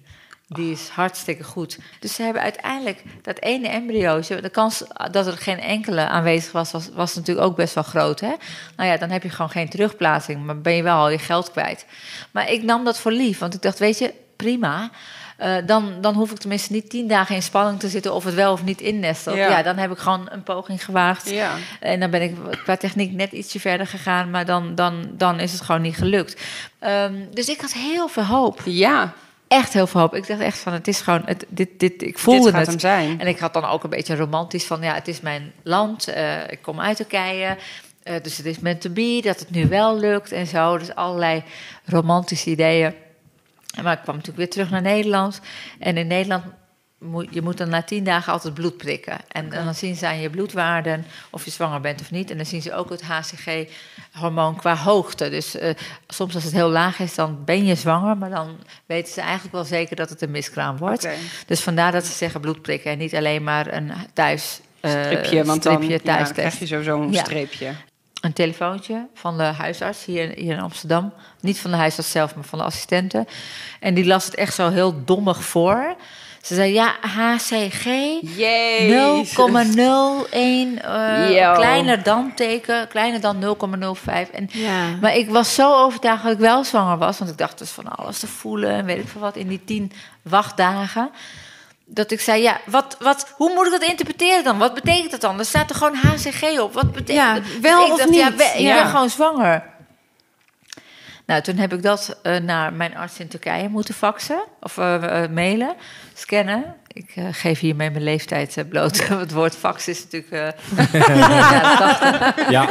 Die is hartstikke goed. Dus ze hebben uiteindelijk dat ene embryootje... de kans dat er geen enkele aanwezig was, was, was natuurlijk ook best wel groot. Hè? Nou ja, dan heb je gewoon geen terugplaatsing... maar ben je wel al je geld kwijt. Maar ik nam dat voor lief, want ik dacht, weet je, prima... Eh, dan, dan hoef ik tenminste niet tien dagen in spanning te zitten... of het wel of niet innestelt. Ja. Ja. dan heb ik gewoon een poging gewaagd. Ja. En dan ben ik qua techniek net ietsje verder gegaan... maar dan, dan, dan is het gewoon niet gelukt. Ehm, dus ik had heel veel hoop Ja, echt heel veel hoop. Ik dacht echt van, het is gewoon, het, dit, dit, ik voelde dit gaat het. hem zijn. En ik had dan ook een beetje romantisch van, ja, het is mijn land. eh, ik kom uit Turkije. eh, dus het is meant to be, dat het nu wel lukt en zo. Dus allerlei romantische ideeën. Maar ik kwam natuurlijk weer terug naar Nederland. En in Nederland je moet dan na tien dagen altijd bloed prikken. En, dan zien ze aan je bloedwaarden of je zwanger bent of niet. En dan zien ze ook het HCG-hormoon qua hoogte. Dus eh, soms als het heel laag is, dan ben je zwanger. Maar dan weten ze eigenlijk wel zeker dat het een miskraam wordt. Dus vandaar dat ze zeggen bloed prikken en niet alleen maar een thuis... eh, Stripje, want dan stripje ja, dan thuistest. krijg je sowieso een Ja. streepje. een telefoontje van de huisarts hier, hier in Amsterdam. Niet van de huisarts zelf, maar van de assistenten. En die las het echt zo heel dommig voor. Ze zei, ja, HCG 0,01, eh Yo. kleiner dan teken, kleiner dan 0,05. En Ja. maar ik was zo overtuigd dat ik wel zwanger was. Want ik dacht dus van alles te voelen en weet ik veel wat in die tien wachtdagen. Dat ik zei, ja, wat, wat, hoe moet ik dat interpreteren dan? Wat betekent dat dan? Er staat er gewoon HCG op. Wat betekent Ja, dat? Dus wel ik of dacht, niet? ik Ja. ben gewoon zwanger. Nou, toen heb ik dat eh, naar mijn arts in Turkije moeten faxen. Of eh, mailen, scannen. Ik eh, geef hiermee mijn leeftijd eh, bloot. <laughs> Het woord fax is natuurlijk... eh jaren <laughs> 80. Ja,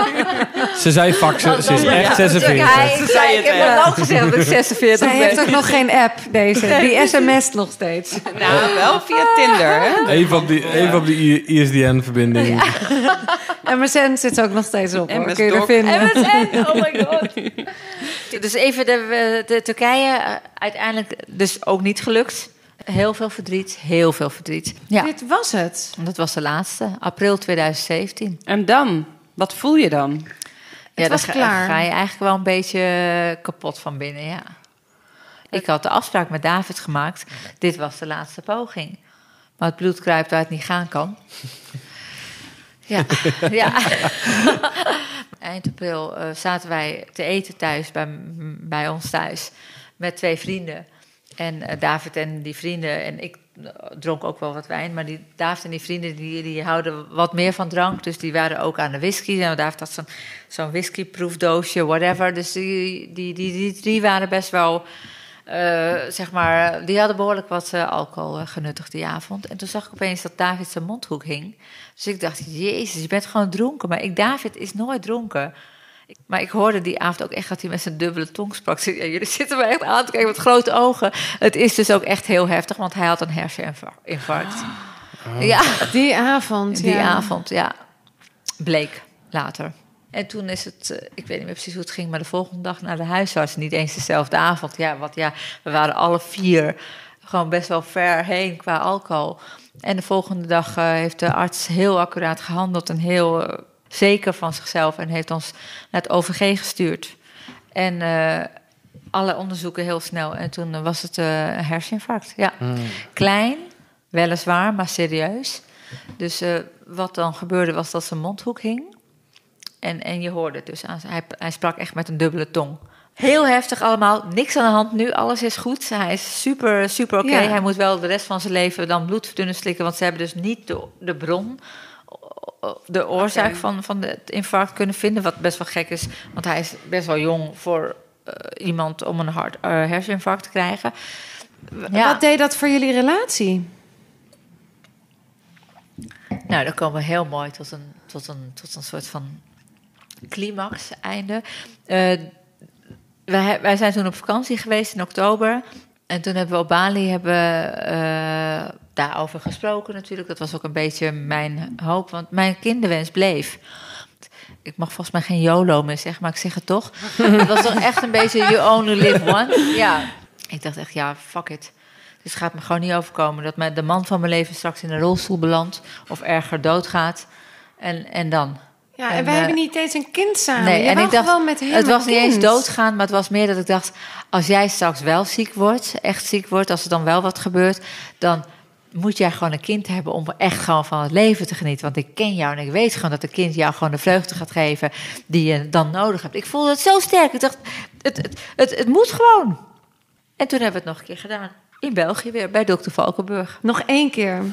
ze zei faxen, ze is echt 46. Hij, ik, zei, ik heb al lang gezegd dat ik 46 Zij ben. heeft ook nog geen app, deze. Die sms nog steeds. Nou, wel via Tinder, hè? Even op die, even op die ISDN-verbinding. MSN zit ook nog steeds op. hoor. Kun je er vinden. MSN, oh my <laughs> god. Dus even de, de Turkije, eh, uiteindelijk dus ook niet gelukt. Heel veel verdriet, heel veel verdriet. Ja, Dit was het. dat was de laatste, april 2017. En dan? Wat voel je dan? ja, was dan ga, klaar. ga je eigenlijk wel een beetje kapot van binnen, ja. Ik had de afspraak met David gemaakt. Dit was de laatste poging. Maar het bloed kruipt waar het niet gaan kan. <laughs> Ja, <laughs> ja. <laughs> Eind april eh, zaten wij te eten thuis, bij, bij ons thuis, met twee vrienden. En eh, David en die vrienden, en ik eh, dronk ook wel wat wijn, maar die, David en die vrienden die, die houden wat meer van drank. Dus die waren ook aan de whisky. En David had zo'n zo'n whiskyproefdoosje, whatever. Dus die, die, die, die drie waren best wel, eh, zeg maar, die hadden behoorlijk wat alcohol genuttigd die avond. En toen zag ik opeens dat David zijn mondhoek hing. Dus ik dacht, jezus, je bent gewoon dronken. Maar ik, David is nooit dronken. Ik- Maar ik hoorde die avond ook echt dat hij met zijn dubbele tong sprak. Ik zei, Ja, jullie zitten me echt aan te kijken met grote ogen. Het is dus ook echt heel heftig, want hij had een herseninfarct. Ja, Die avond. die ja. avond, ja. Bleek later. En toen is het, eh, ik weet niet meer precies hoe het ging, maar de volgende dag naar de huisarts. Niet eens dezelfde avond. Ja, want ja, we waren alle vier gewoon best wel ver heen qua alcohol. En de volgende dag eh, heeft de arts heel accuraat gehandeld en heel eh, zeker van zichzelf. En heeft ons naar het OVG gestuurd. En eh, alle onderzoeken heel snel. En toen was het eh, een herseninfarct. Ja, klein, weliswaar, maar serieus. Dus eh, wat dan gebeurde was dat zijn mondhoek hing. En, en je hoorde het dus aan hij, hij sprak echt met een dubbele tong. Heel heftig allemaal, niks aan de hand nu, alles is goed. Hij is super, super oké. Ja. Hij moet wel de rest van zijn leven dan bloedverdunners slikken... want ze hebben dus niet de, de bron, de oorzaak van, van het infarct kunnen vinden... wat best wel gek is, want hij is best wel jong voor eh, iemand... om een hart, eh, herseninfarct te krijgen. Ja. Wat deed dat voor jullie relatie? Nou, dan komen we heel mooi tot een, tot een, tot een soort van climax, einde. Eh, wij, wij zijn toen op vakantie geweest in oktober. En toen hebben we op Bali hebben, daarover gesproken natuurlijk. Dat was ook een beetje mijn hoop, want mijn kinderwens bleef. Ik mag volgens mij geen YOLO meer zeggen, maar ik zeg het toch. <laughs> Het was toch echt een beetje you only live once. Ja, ik dacht echt, ja, fuck it. Dus het gaat me gewoon niet overkomen dat mijn, de man van mijn leven straks in een rolstoel belandt of erger doodgaat. En, en dan? Ja, En, en wij eh, hebben niet eens een kind samen. Nee, Je en ik dacht, met hem het was niet eens doodgaan, maar het was meer dat ik dacht, als jij straks wel ziek wordt, echt ziek wordt, als er dan wel wat gebeurt, dan moet jij gewoon een kind hebben om echt gewoon van het leven te genieten. Want ik ken jou en ik weet gewoon dat een kind jou gewoon de vreugde gaat geven die je dan nodig hebt. Ik voelde het zo sterk. Ik dacht, het, het, het, het moet gewoon. En toen hebben we het nog een keer gedaan. In België weer, bij dokter Valkenburg. Nog één keer.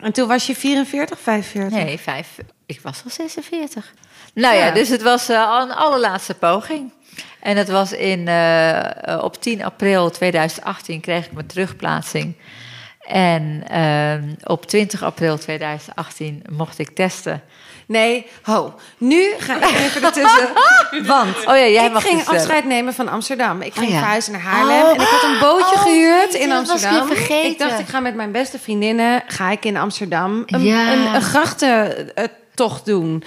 En toen was je 44, 45? Nee, vijf. Ik was al 46. Nou ja, Ja. dus het was eh, al een allerlaatste poging. En het was in, eh, op 10 april 2018 kreeg ik mijn terugplaatsing. En eh, op 20 april 2018 mocht ik testen. Nee, ho. Nu ga ik even ertussen. <laughs> Want Oh ja, jij ik mag ging vertellen. afscheid nemen van Amsterdam. Ik ging Oh ja. verhuizen naar Haarlem. Oh. En ik had een bootje Oh, gehuurd in Amsterdam. Ik dacht, ik ga met mijn beste vriendinnen... ga ik in Amsterdam een, Ja. een, een grachtentocht doen.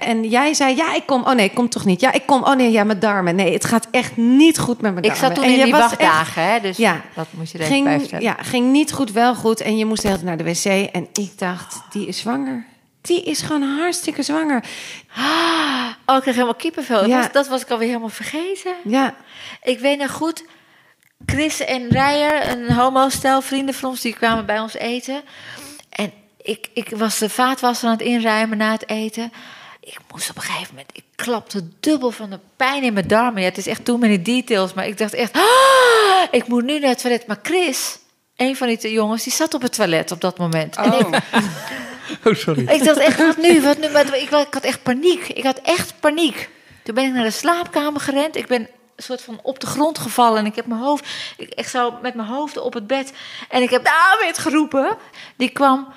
En jij zei, ja, ik kom. Oh nee, ik kom toch niet. Ja, ik kom. Oh nee, ja, mijn darmen. Nee, het gaat echt niet goed met mijn Ik darmen. zat toen En in je die wachtdagen, hè, dus Ja. dat moet je er ging, ja, ging niet goed, wel goed. En je moest tijd naar de wc. En ik dacht, die is zwanger. Die is gewoon hartstikke zwanger. <gasps> Oh, ik kreeg helemaal kippenvel. Ja. Dat, was, dat was ik alweer helemaal vergeten. Ja, Ik weet nog goed, Chris en Rijer, een homo-stel, vrienden van ons, die kwamen bij ons eten. En ik, ik was de vaatwasser aan het inruimen na het eten. Ik moest op een gegeven moment, ik klapte dubbel van de pijn in mijn darmen. Ja, het is echt too many details, maar ik dacht echt, ah, ik moet nu naar het toilet. Maar Chris, een van die jongens, die zat op het toilet op dat moment. Ik, Oh, <laughs> Oh, sorry. ik dacht echt, wat nu? Wat nu? Ik, ik had echt paniek. Ik had echt paniek. Toen ben ik naar de slaapkamer gerend. Ik ben een soort van op de grond gevallen. En ik heb mijn hoofd... Ik, ik zo met mijn hoofd op het bed. En ik heb de Ahmed geroepen. Die kwam.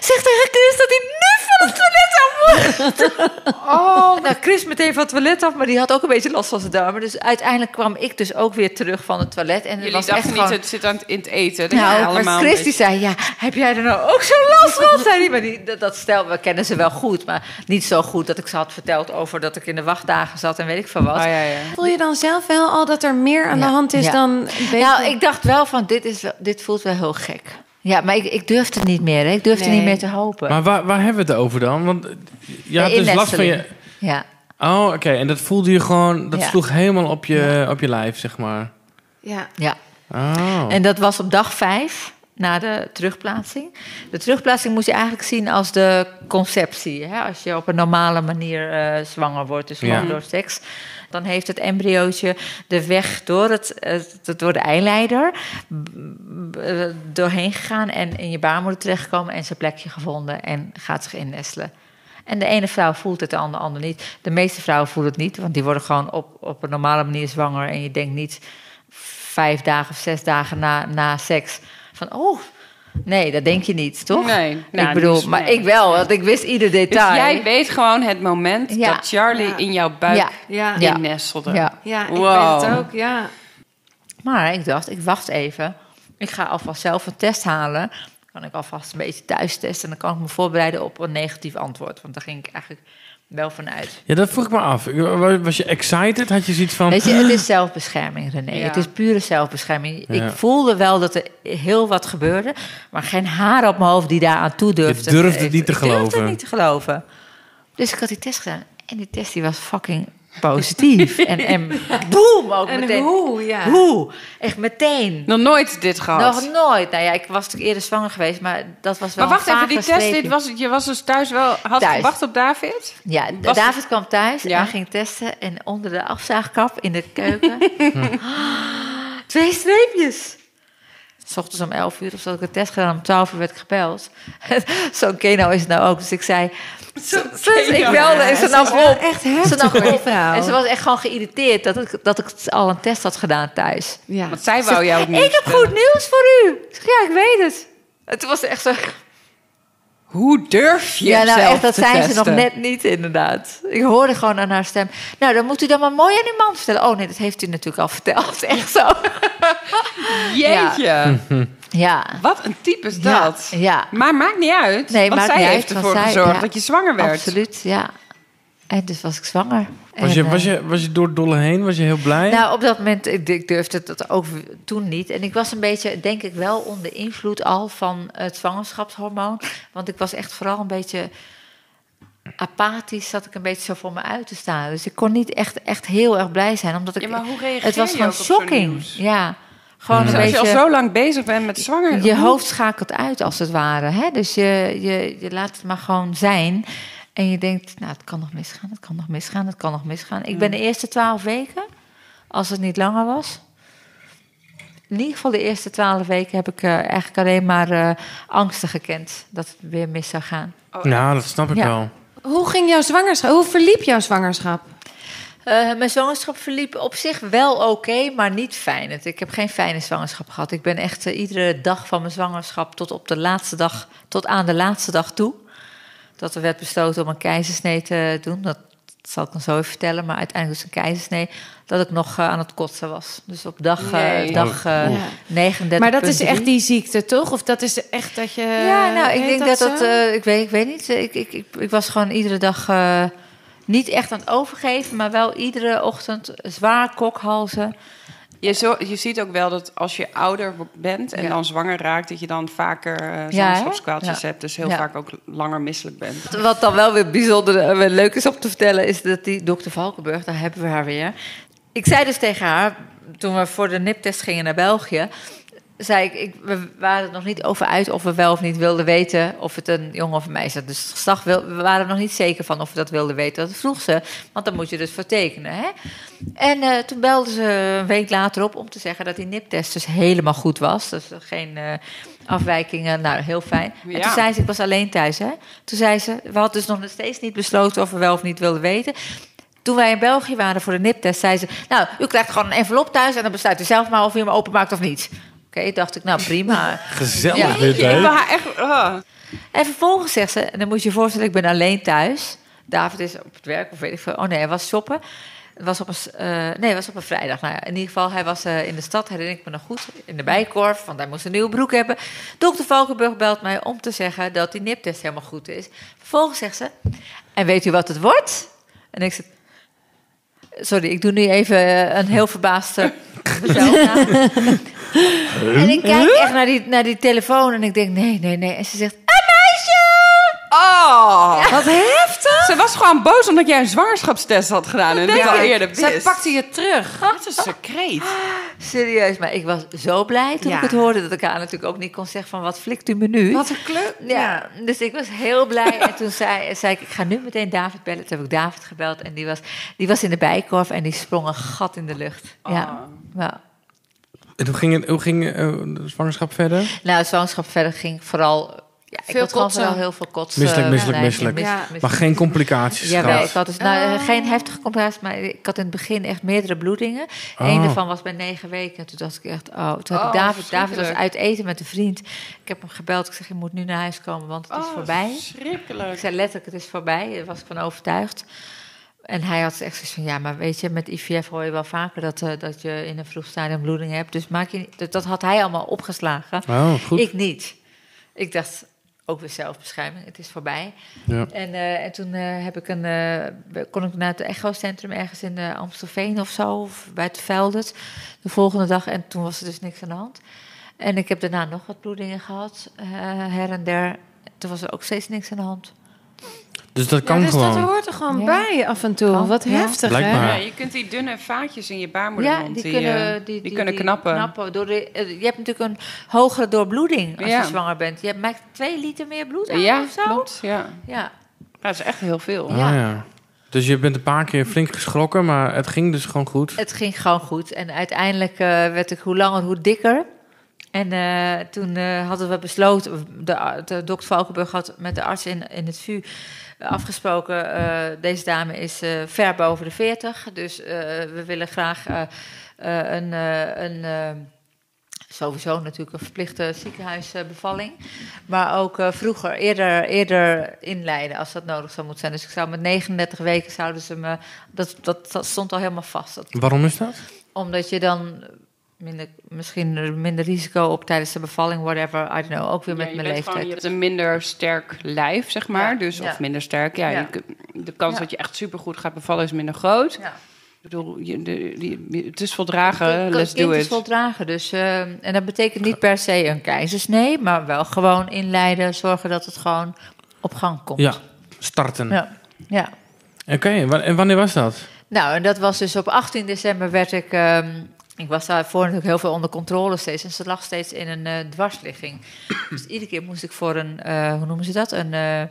Zeg tegen Chris dat hij nu van het toilet af moet. <laughs> oh, nou Chris meteen van het toilet af. Maar die had ook een beetje last van zijn darmen. Dus uiteindelijk kwam ik dus ook weer terug van het toilet. En het jullie was dachten echt niet, gewoon... het zit aan het, in het eten. Dat Nou, je maar allemaal Chris die zei, ja, heb jij er nou ook zo'n last van? Zei die, maar die, dat, dat stel, we kennen ze wel goed, maar niet zo goed dat ik ze had verteld over dat ik in de wachtdagen zat en weet ik veel wat. Oh, ja, ja. voel je dan zelf wel al dat er meer aan Ja, de hand is ja. dan... een beetje- Nou, ik dacht wel van, dit, is wel, dit voelt wel heel gek. Ja, maar ik, ik durfde niet meer, hè. ik durfde Nee. niet meer te hopen. Maar waar, waar hebben we het over dan? Want je had dus last van je... Ja, Oh, oké. En dat voelde je gewoon... Dat Ja. sloeg helemaal op je, op je lijf, zeg maar. Ja. ja. Oh. En dat was op dag vijf na de terugplaatsing. De terugplaatsing moet je eigenlijk zien als de conceptie. Hè? Als je op een normale manier eh, zwanger wordt, dus gewoon Ja. door seks. Dan heeft het embryootje de weg door, het, door de eileider eh, doorheen gegaan en in je baarmoeder terechtgekomen en zijn plekje gevonden en gaat zich innestelen. En de ene vrouw voelt het, de andere, ander niet. De meeste vrouwen voelen het niet, want die worden gewoon op, op een normale manier zwanger. En je denkt niet vijf dagen of zes dagen na, na seks van, oh, nee, dat denk je niet, toch? Nee, nou, ik bedoel, dus- maar nee. ik wel, want ik wist ieder Dus detail. jij weet gewoon het moment Ja. dat Charlie Ja. in jouw buik Ja. Ja. Innestelde. Ja. Ja, ik Wow. weet het ook, ja. Maar ik dacht, ik wacht even. Ik ga alvast zelf een test halen. Dan kan ik alvast een beetje thuis testen. En dan kan ik me voorbereiden op een negatief antwoord. Want daar ging ik eigenlijk wel vanuit. Ja, dat vroeg ik me af. Was je excited? Had je zoiets van... Weet je, het is zelfbescherming, René. Ja. Het is pure zelfbescherming. Ja. Ik voelde wel dat er heel wat gebeurde. Maar geen haar op mijn hoofd die daar aan toe durfde. Je durfde het niet te Ik durfde geloven. het niet te geloven. Dus ik had die test gedaan. En die test die was fucking positief. <laughs> en, en <laughs> boem, ook En meteen. hoe, ja. Hoe? Echt meteen. Nog nooit dit gehad. Nog nooit. Nou ja, ik was natuurlijk eerder zwanger geweest, maar dat was wel maar wacht een even, die test, dit was, je was dus thuis wel, had Thuis. gewacht op David? Ja, Was- David kwam thuis Ja. en ging testen. En onder de afzaagkap in de keuken... <laughs> <gasps> twee streepjes. S ochtends om 11 uur of zo had ik een test gedaan. Om 12 uur werd ik gebeld. <laughs> Zo'n Keno is het nou ook. Dus ik zei... Dus <laughs> ik belde en ze nam ze is wel op. echt Ze heftig, nam op. En ze was echt gewoon geïrriteerd dat ik, dat ik al een test had gedaan thuis. Ja. Want zij wou jou niet Ik heb goed nieuws voor u. Ik zeg, ja, ik weet het. Het was echt zo... Hoe durf je Ja, nou echt, dat te zijn ze nog net niet, inderdaad. Ik hoorde gewoon aan haar stem. Nou, dan moet u dan maar mooi aan uw man vertellen. Oh nee, dat heeft u natuurlijk al verteld. <laughs> Echt zo. <laughs> Jeetje. <laughs> Ja. Wat een type is dat. ja. Maar maakt niet uit. Nee, want maakt zij niet heeft uit, ervoor zij- gezorgd dat je zwanger werd. Absoluut, ja. En dus was ik zwanger. Was je, eh, was, je, was je door het dolle heen? Was je heel blij? Nou, op dat moment, ik, ik durfde dat ook toen niet. En ik was een beetje, denk ik wel, onder invloed al van het zwangerschapshormoon. Want ik was echt vooral een beetje apathisch, zat ik een beetje zo voor me uit te staan. Dus ik kon niet echt, echt heel erg blij zijn, omdat ik... Ja, maar hoe reageer het was gewoon shocking. Ja, gewoon Dus een als je al zo lang bezig bent met zwanger... Je hoofd schakelt uit, als het ware. Hè? Dus je, je, je laat het maar gewoon zijn. En je denkt, nou, het kan nog misgaan, het kan nog misgaan, het kan nog misgaan. Ik ben de eerste twaalf weken, als het niet langer was... In ieder geval de eerste twaalf weken heb ik eh, eigenlijk alleen maar eh, angsten gekend dat het weer mis zou gaan. Ja, dat snap ik Ja. wel. Hoe ging jouw zwangerschap? Hoe verliep jouw zwangerschap? Eh, mijn zwangerschap verliep op zich wel oké, maar niet fijn. Het- Ik heb geen fijne zwangerschap gehad. Ik ben echt iedere dag van mijn zwangerschap tot op de laatste dag, tot aan de laatste dag toe. Dat er werd besloten om een keizersnee te doen. Dat zal ik dan zo even vertellen. Maar uiteindelijk was het een keizersnee. Dat ik nog eh, aan het kotsen was. Dus op dag, eh, Nee. dag eh, Ja. 39. Maar dat is echt die ziekte, toch? Of dat is echt dat je... Ja, nou, ik denk dat dat. eh, ik, weet, ik weet niet. Ik, ik, ik, ik was gewoon iedere dag eh, niet echt aan het overgeven, maar wel iedere ochtend zwaar kokhalzen. Je, zo, je ziet ook wel dat als je ouder bent en Ja. dan zwanger raakt, dat je dan vaker eh hè? zwangerschapskwaaltjes Ja. hebt. Dus heel Ja. vaak ook langer misselijk bent. Wat dan wel weer bijzonder en leuk is om te vertellen, is dat die dokter Valkenburg, daar hebben we haar weer. Ik zei dus tegen haar, toen we voor de niptest gingen naar België, zei ik, ik, we waren er nog niet over uit of we wel of niet wilden weten of het een jongen of een meisje was. Dus het geslacht wil, we waren er nog niet zeker van of we dat wilden weten. Dat vroeg ze, want dan moet je dus voor tekenen. Hè? En eh, toen belde ze een week later op om te zeggen dat die niptest dus helemaal goed was. Dus geen eh, afwijkingen, nou heel fijn. En toen zei ze, ik was alleen thuis hè. Toen zei ze, we hadden dus nog steeds niet besloten of we wel of niet wilden weten. Toen wij in België waren voor de niptest, zei ze... nou, u krijgt gewoon een envelop thuis... en dan besluit u zelf maar of u hem openmaakt of niet. Oké, dacht ik, nou prima. <laughs> Gezellig Ja. dit, Je hè? hebt echt... ah. En vervolgens zegt ze, en dan moet je je voorstellen, ik ben alleen thuis. David is op het werk, of weet ik veel. Oh nee, hij was shoppen. Het was op een, eh, nee, was op een vrijdag. Nou ja, in ieder geval, hij was eh, in de stad, herinner ik me nog goed, in de bijkorf, want hij moest een nieuwe broek hebben. Dokter Valkenburg belt mij om te zeggen dat die niptest helemaal goed is. Vervolgens zegt ze, en weet u wat het wordt? En ik zeg, sorry, ik doe nu even eh, een heel verbaasde <laughs> mezelf na. En ik kijk echt naar die, naar die telefoon en ik denk, nee, nee, nee. En ze zegt, een meisje! Oh, Wat heftig! Ze was gewoon boos omdat jij een zwangerschapstest had gedaan en het al eerder Zij wist. pakte je terug. Dat is secreet. Serieus, maar ik was zo blij toen Ja. ik het hoorde... dat ik haar natuurlijk ook niet kon zeggen van, wat flikt u me nu? Wat een kleur. Ja, dus ik was heel blij. En toen zei, zei ik, ik ga nu meteen David bellen. Toen heb ik David gebeld en die was, die was in de bijkorf... en die sprong een gat in de lucht. Ja. ja. En hoe ging, het, hoe ging eh, de zwangerschap verder? Nou, zwangerschap verder ging vooral... Ja, ik Veel had gewoon kotsen. vooral heel veel kotsen. Misselijk, misselijk, misselijk. Ja. Maar geen complicaties Ja, gehad? ik had dus nou, Oh. geen heftige complicaties, maar ik had in het begin echt meerdere bloedingen. Oh. Eén daarvan was bij negen weken. En toen dacht ik echt, oh, toen had Oh, ik David, David was uit eten met een vriend. Ik heb hem gebeld, ik zeg, je moet nu naar huis komen, want het is Oh, voorbij. Ik Verschrikkelijk. zei letterlijk, het is voorbij. Daar was ik van overtuigd. En hij had echt zoiets van, ja, maar weet je, met IVF hoor je wel vaker dat, eh, dat je in een vroeg stadium bloeding hebt. Dus maak je dat, dat had hij allemaal opgeslagen. Oh, goed. Ik niet. Ik dacht, ook weer zelfbescherming, het is voorbij. Ja. En, eh, en toen eh, heb ik een, kon ik naar het echocentrum ergens in Amstelveen of zo, of bij het Veldert, de volgende dag. En toen was er dus niks aan de hand. En ik heb daarna nog wat bloedingen gehad, eh, her en der. Toen was er ook steeds niks aan de hand. Dus dat kan ja, dus gewoon. dat hoort er gewoon Ja. bij af en toe. Kan. Wat Ja. heftig, Blijkbaar. Ja, hè? je kunt die dunne vaatjes in je baarmoedermond, ja, die, die, kunnen, eh, die, die kunnen knappen. Door de, eh, je hebt natuurlijk een hogere doorbloeding als Ja. je zwanger bent. Je hebt maakt twee liter meer bloed aan Ja, of zo. klopt. Ja. Ja. dat is echt heel veel. Ah, Ja. Dus je bent een paar keer flink geschrokken, maar het ging dus gewoon goed. Het ging gewoon goed. En uiteindelijk eh, werd ik hoe langer, hoe dikker. En eh, toen eh, hadden we besloten, de, de dokter Valkenburg had met de arts in, in het VU afgesproken, eh, deze dame is ver boven de 40, dus we willen graag een, een sowieso natuurlijk een verplichte ziekenhuisbevalling, maar ook vroeger, eerder, eerder inleiden als dat nodig zou moeten zijn. Dus ik zou met 39 weken zouden ze me, dat, dat, dat stond al helemaal vast. Dat Waarom is dat? omdat je dan minder, misschien minder risico op tijdens de bevalling, whatever, I don't know, ook weer Ja, met je mijn bent leeftijd. gewoon- je hebt een minder sterk lijf, zeg maar. Ja, Dus, ja. Of minder sterk. Ja, Ja. je kun- de kans Ja. dat je echt supergoed gaat bevallen is minder groot. Ja. Ik bedoel, je, de, die, het is voldragen, Het let's kind do is it. voldragen, dus, eh, en dat betekent niet per se een keizersnee, maar wel gewoon inleiden, zorgen dat het gewoon op gang komt. Ja, starten. Ja. ja. Oké, en wanneer was dat? Nou, en dat was dus op 18 december werd ik... ehm, ik was daarvoor natuurlijk heel veel onder controle steeds. En ze lag steeds in een eh, dwarsligging. <clears throat> dus iedere keer moest ik voor een, eh, hoe noemen ze dat? Een, eh,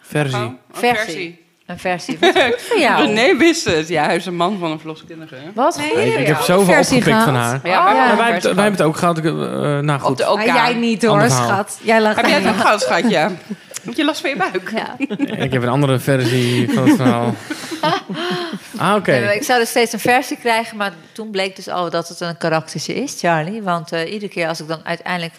Versie. Oh, een versie. Een versie. Wat goed voor jou. René wist het. Ja, hij is een man van een verloskundige. hè? Wat goed ik, heb zoveel versie opgepikt van gehad. haar. Ja, wij ja. hebben Maar wij, hebben, wij hebben het ook gehad. ik, eh, nou Op goed. de OK. Ah, jij niet hoor, Ander verhaal. schat. Jij lag Heb jij het ook gehad, schatje? <laughs> Heb je last van je buik? Ja. <laughs> Ik heb een andere versie van het verhaal. <laughs> Ah, oké. Nee, maar ik zou dus steeds een versie krijgen, maar toen bleek dus al dat het een karaktertje is, Charlie. Want eh, iedere keer als ik dan uiteindelijk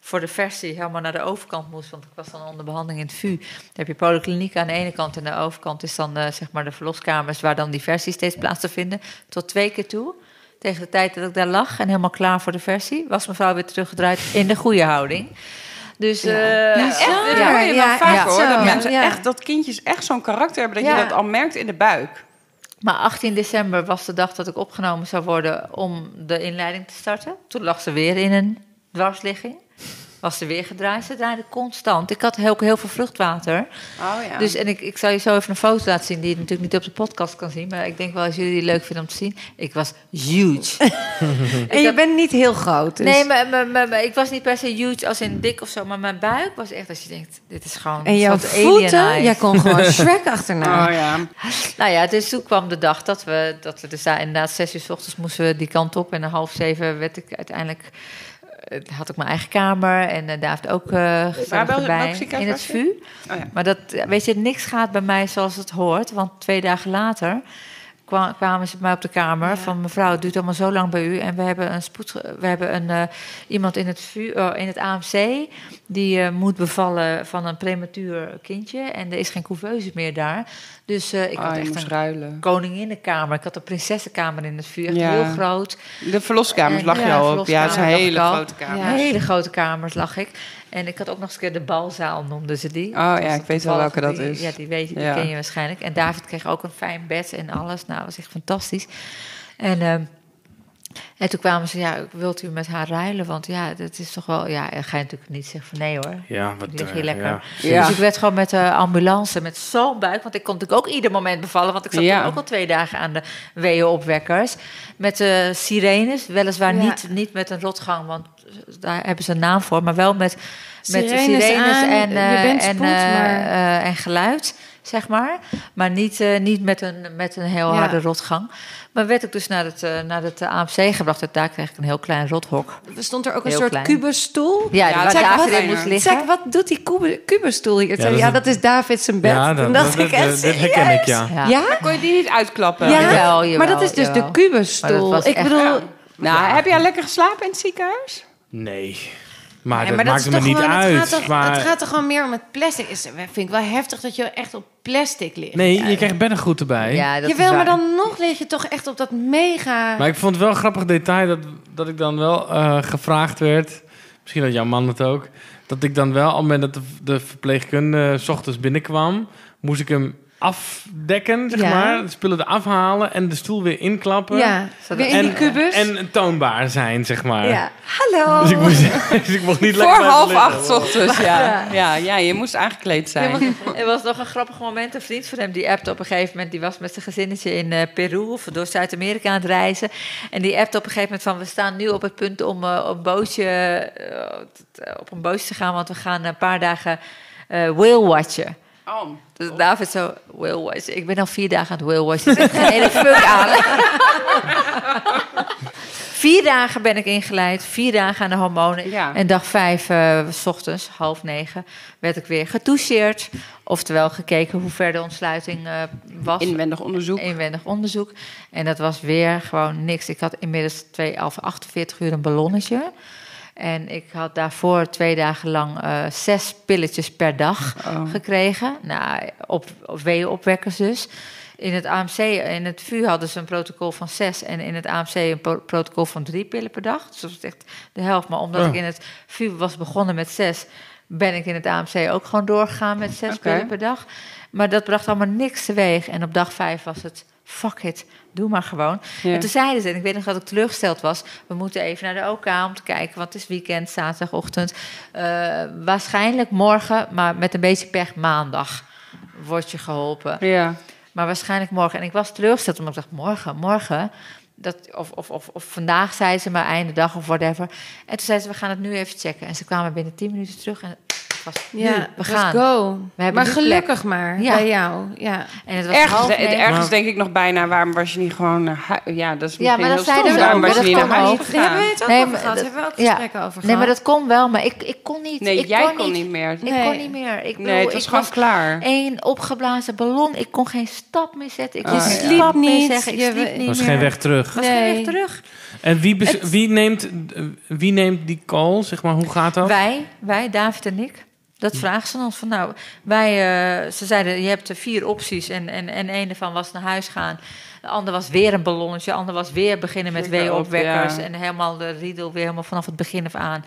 voor de versie helemaal naar de overkant moest, want ik was dan onder behandeling in het VU. Dan heb je polykliniek aan de ene kant en de overkant is dan eh, zeg maar de verloskamers waar dan die versie steeds plaats te vinden. Tot twee keer toe. Tegen de tijd dat ik daar lag en helemaal klaar voor de versie, was mevrouw weer teruggedraaid in de goede houding. Dus eh, Ja, echt, Ja, hoor je wel ja, vaak ja, hoor. Dat, mensen Ja. echt, dat kindjes echt zo'n karakter hebben dat Ja. je dat al merkt in de buik. Maar 18 december was de dag dat ik opgenomen zou worden om de inleiding te starten. Toen lag ze weer in een dwarsligging. Was ze weer gedraaid. Ze draaide constant. Ik had ook heel veel vruchtwater. Oh ja. Dus, en ik, ik zal je zo even een foto laten zien die je natuurlijk niet op de podcast kan zien. Maar ik denk wel als jullie die leuk vinden om te zien. Ik was huge. <laughs> En je bent niet heel groot. Dus. Nee, maar, maar, maar- maar ik was niet per se huge als in dik of zo. Maar mijn buik was echt als je denkt, dit is gewoon en een jouw voeten, jij kon gewoon <laughs> Shrek achterna. Oh ja. Nou ja, dus toen kwam de dag dat we, dat we dus daar inderdaad zes uur s ochtends moesten we die kant op. En om half zeven werd ik uiteindelijk, eh, had ik mijn eigen kamer. En eh David ook eh gezellig welk erbij. ziekenhuis In het? VU. Oh ja. Maar dat, eh, weet je, niks gaat bij mij zoals het hoort. Want twee dagen later kwamen ze bij mij op de kamer Ja. van mevrouw, het duurt allemaal zo lang bij u. En we hebben een spoed, we hebben een, eh, iemand in het, VU, eh, in het AMC die eh, moet bevallen van een prematuur kindje. En er is geen couveuse meer daar. Dus eh, ik Oh, had je echt een ruilen. koninginnenkamer. Ik had een prinsessenkamer in het vuur, echt Ja. heel groot. De verloskamers En- lag je ja, al op. Ja, het is een hele grote kamer. Hele grote kamers lag ik. En ik had ook nog eens een keer de balzaal, noemden ze die. Oh ja, ik weet wel welke dat die- is. Ja, die weet je, die Ja. ken je waarschijnlijk. En David kreeg ook een fijn bed en alles. Nou, dat was echt fantastisch. En, ehm, en toen kwamen ze, ja, wilt u met haar ruilen? Want ja, dat is toch wel... Ja, dan ga je natuurlijk niet zeggen van nee hoor. Ja, wat Lig je eh, lekker. ja. Ja. Dus ik werd gewoon met de ambulance, met zo'n buik. Want ik kon natuurlijk ook ieder moment bevallen. Want ik zat Ja. toen ook al twee dagen aan de weeënopwekkers. Met de sirenes, weliswaar Ja. niet, niet met een rotgang. Want daar hebben ze een naam voor. Maar wel met, met Sirenes sirenes aan, en, je eh, bent en, spoed, maar- en geluid, zeg maar. Maar niet, eh, niet met, een, met een heel Ja. harde rotgang. Maar werd ik dus naar het, eh, naar het AMC gebracht. En daar kreeg ik een heel klein rothok. Er stond er ook een Heel soort klein. kubusstoel. Ja, Ja, waar zeg, David wat- in moest liggen. Zeg, wat doet die kubusstoel hier? Ja, dat ja, een- dat is David zijn bed. Ja, dat, dacht dat, ik echt, dat, dat herken ik, ja. Ja. Ja? Kon je die niet uitklappen? Ja, Jawel, jawel, maar dat is dus jawel. de kubusstoel. Ik bedoel, Nou, heb jij lekker geslapen in het ziekenhuis? Nee. Maar Nee, dat maar dat maakt me niet gewoon, uit. Het gaat, toch, maar... het gaat toch gewoon meer om het plastic. Is, vind ik wel heftig dat je echt op plastic ligt. Nee, je krijgt beddengoed erbij. Ja, dat Jawel, maar dan nog lig je toch echt op dat mega... Maar ik vond het wel een grappig detail dat, dat ik dan wel eh, gevraagd werd. Misschien had jouw man het ook. Dat ik dan wel, op het moment dat de, de verpleegkundige 's ochtends binnenkwam, moest ik hem afdekken, zeg Ja. maar. De spullen eraf halen en de stoel weer inklappen. ja, weer in en, die kubus. En toonbaar zijn, zeg maar. ja. Hallo. Dus ik, moest, <laughs> dus ik mocht niet lekker Voor half acht 's ochtends, ja. ja. Ja, je moest aangekleed zijn. Er was nog een grappig moment. Een vriend van hem die appte op een gegeven moment. Die was met zijn gezinnetje in eh, Peru of door Zuid-Amerika aan het reizen. En die appte op een gegeven moment van... we staan nu op het punt om eh, op, een bootje, eh, t- op een bootje te gaan... want we gaan een paar dagen eh whale watchen. Oh. Dus David zo, whale watchen. Ik ben al vier dagen aan het whale zit geen hele fuck aan. <laughs> Vier dagen ben ik ingeleid, vier dagen aan de hormonen. Ja. En dag vijf, eh, s ochtends, half negen, werd ik weer getoucheerd. Oftewel gekeken hoe ver de ontsluiting eh, was. Inwendig onderzoek. Inwendig onderzoek. En dat was weer gewoon niks. Ik had inmiddels twee, of 48 uur een ballonnetje. En ik had daarvoor twee dagen lang eh, zes pilletjes per dag Oh. gekregen. Nou, op, op weeënopwekkers dus. In het AMC, in het VU hadden ze een protocol van zes... en in het AMC een pro- protocol van drie pillen per dag. Dus dat was echt de helft. Maar omdat Oh. ik in het VU was begonnen met zes... ben ik in het AMC ook gewoon doorgegaan met zes pillen per dag. Maar dat bracht allemaal niks teweeg. En op dag vijf was het, fuck it, doe maar gewoon. Ja. En toen zeiden ze, en ik weet nog dat ik teleurgesteld was... we moeten even naar de OK om te kijken, want het is weekend, zaterdagochtend. Eh, waarschijnlijk morgen, maar met een beetje pech maandag word je geholpen. Ja. Maar waarschijnlijk morgen. En ik was teleurgesteld, omdat ik dacht, morgen, morgen... Dat, of, of, of, of vandaag, zei ze, maar einde dag of whatever. En toen zei ze, we gaan het nu even checken. En ze kwamen binnen tien minuten terug en het was nu, Ja, we gaan. go. We hebben maar gelukkig maar Ja. bij jou. Ja. En het was Ergens, half negen. ergens Maar- denk ik nog bijna, waarom was je niet gewoon... naar hui- ja, dat is Ja, maar dat zeiden stom. we Waarom was je dat niet naar huis gegaan? hebben we het ook Nee, over maar gehad. dat- hebben we ook ja. gesprekken over Nee, maar dat kon wel, maar ik, ik kon niet. Nee, ik jij kon, kon niet. meer. Ik kon niet meer. Ik bedoel, Nee, het was ik gewoon was klaar. één opgeblazen ballon. Ik kon geen stap meer zetten. Ik kon geen stap meer niet. zeggen. Ik sliep niet was geen weg terug. was geen weg terug. En wie, wie, neemt, wie neemt die call? Zeg maar, hoe gaat dat? Wij, wij, David en ik. Dat vragen ze ons van nou, wij, eh, ze zeiden je hebt er vier opties en, en, en een ervan was naar huis gaan. De ander was weer een ballonnetje, de ander was weer beginnen met weeopwekkers ja. en helemaal de riedel weer helemaal vanaf het begin af aan.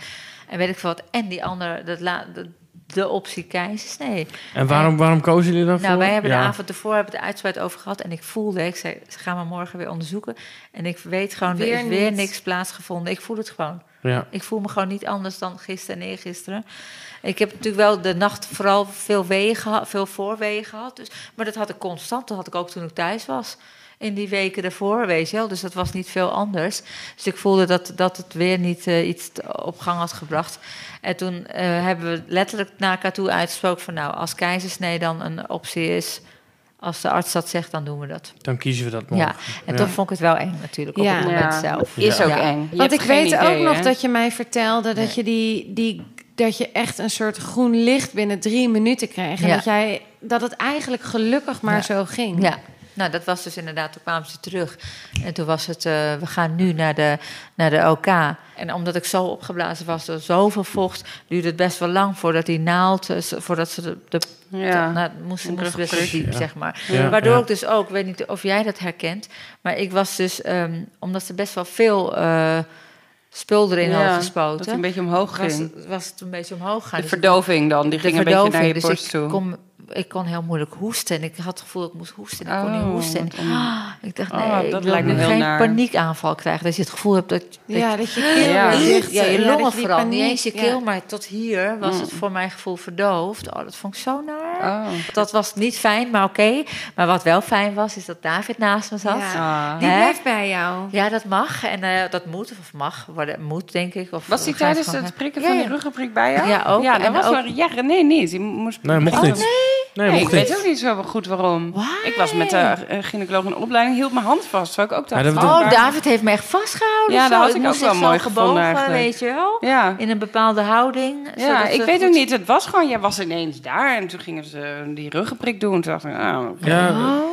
En weet ik veel wat. En die andere, dat la, de de optie keizersnee. En waarom, waarom kozen jullie daarvoor? Nou, wij hebben Ja. de avond ervoor hebben het uitgebreid over gehad. En ik voelde, ik zei, ze gaan we morgen weer onderzoeken. En ik weet gewoon, Weer er is weer niet. niks plaatsgevonden. Ik voel het gewoon. Ja. Ik voel me gewoon niet anders dan gisteren en eergisteren. Ik heb natuurlijk wel de nacht vooral veel weeën gehad, veel voorweeën gehad. Dus, maar dat had ik constant. Dat had ik ook toen ik thuis was. In die weken ervoor, weet je wel. Dus dat was niet veel anders. Dus ik voelde dat, dat het weer niet eh, iets op gang had gebracht. En toen eh, hebben we letterlijk naar elkaar toe uitgesproken van... nou, als keizersnee dan een optie is... als de arts dat zegt, dan doen we dat. Dan kiezen we dat morgen. Ja, en Ja. toch vond ik het wel eng natuurlijk op Ja. het moment Ja. zelf. Is ook Ja. eng. Je Want ik weet ook nog dat je mij vertelde dat Nee. je die, die dat je echt een soort groen licht binnen drie minuten kreeg. En Ja. dat jij dat het eigenlijk gelukkig maar Ja. zo ging. Ja, nou dat was dus inderdaad, toen kwamen ze terug. En toen was het, eh, we gaan nu naar de, naar de OK. En omdat ik zo opgeblazen was door zoveel vocht, duurde het best wel lang voordat die naald, eh, voordat ze de, de Ja. nou, best wel rugprik. diep, Ja. zeg maar. Ja, Waardoor ja. ik dus ook, ik weet niet of jij dat herkent, maar ik was dus, ehm, omdat ze best wel veel eh, spul erin Ja, Dat gespoten, hij een beetje omhoog ging. was het een beetje omhoog gaan. De Dus verdoving dan, die ging een beetje naar je dus borst ik toe. Ik kon heel moeilijk hoesten. En ik had het gevoel dat ik moest hoesten. En ik kon Oh, niet hoesten. En, wat on- ah, ik dacht, Oh, nee, dat ik lijkt me nu heel geen naar. paniekaanval krijgen. Dat je het gevoel hebt dat, dat Ja, dat je keel Ja. ja, je longen vooral. Niet eens je ja. keel, maar tot hier was Mm. het voor mijn gevoel verdoofd. Oh, dat vond ik zo naar. Oh. Dat was niet fijn, maar oké. Maar wat wel fijn was, is dat David naast me zat. Ja. Ah. Die blijft bij jou. Ja, dat mag. En eh, dat moet, of mag. worden- Moet, denk ik. Of, Was je tijdens het prikken van ja. die ruggenprik bij jou? Ja, ook. Ja, dat En was ook- wel... Ja, René niet. Die moest... Nee, mocht Oh, niet. nee. Nee, Nee, ik weet ook niet zo goed waarom. Why? Ik was met de eh, gynaecoloog in opleiding, hield mijn hand vast. Zou ik ook dacht, Ja, dat- Oh, waar- David heeft me echt vastgehouden. Ja, dat had Ik ook wel mooi gebogen, eigenlijk. weet je wel. Ja. In een bepaalde houding. Ja, ik weet goed- ook niet. Het was gewoon, jij was ineens daar en toen gingen ze die ruggenprik doen. Toen dacht ik, oh, oké. Ja,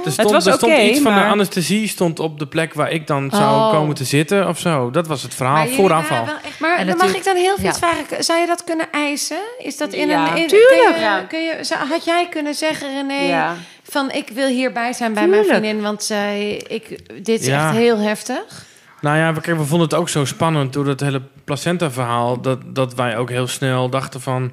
er stond, was er stond iets van de anesthesie stond op de plek waar ik dan zou Oh. komen te zitten of zo. Dat was het verhaal voor aanval. maar En dan mag ik dan heel veel ja. vragen. Zou je dat kunnen eisen? Is dat in Ja. een... Tuurlijk. Kun je, had jij kunnen zeggen, René, Ja. van ik wil hierbij zijn bij mijn vriendin, want zij, ik, dit is Ja. echt heel heftig. Nou ja, we, kijk, we vonden het ook zo spannend door dat hele placenta-verhaal... Dat, dat wij ook heel snel dachten van...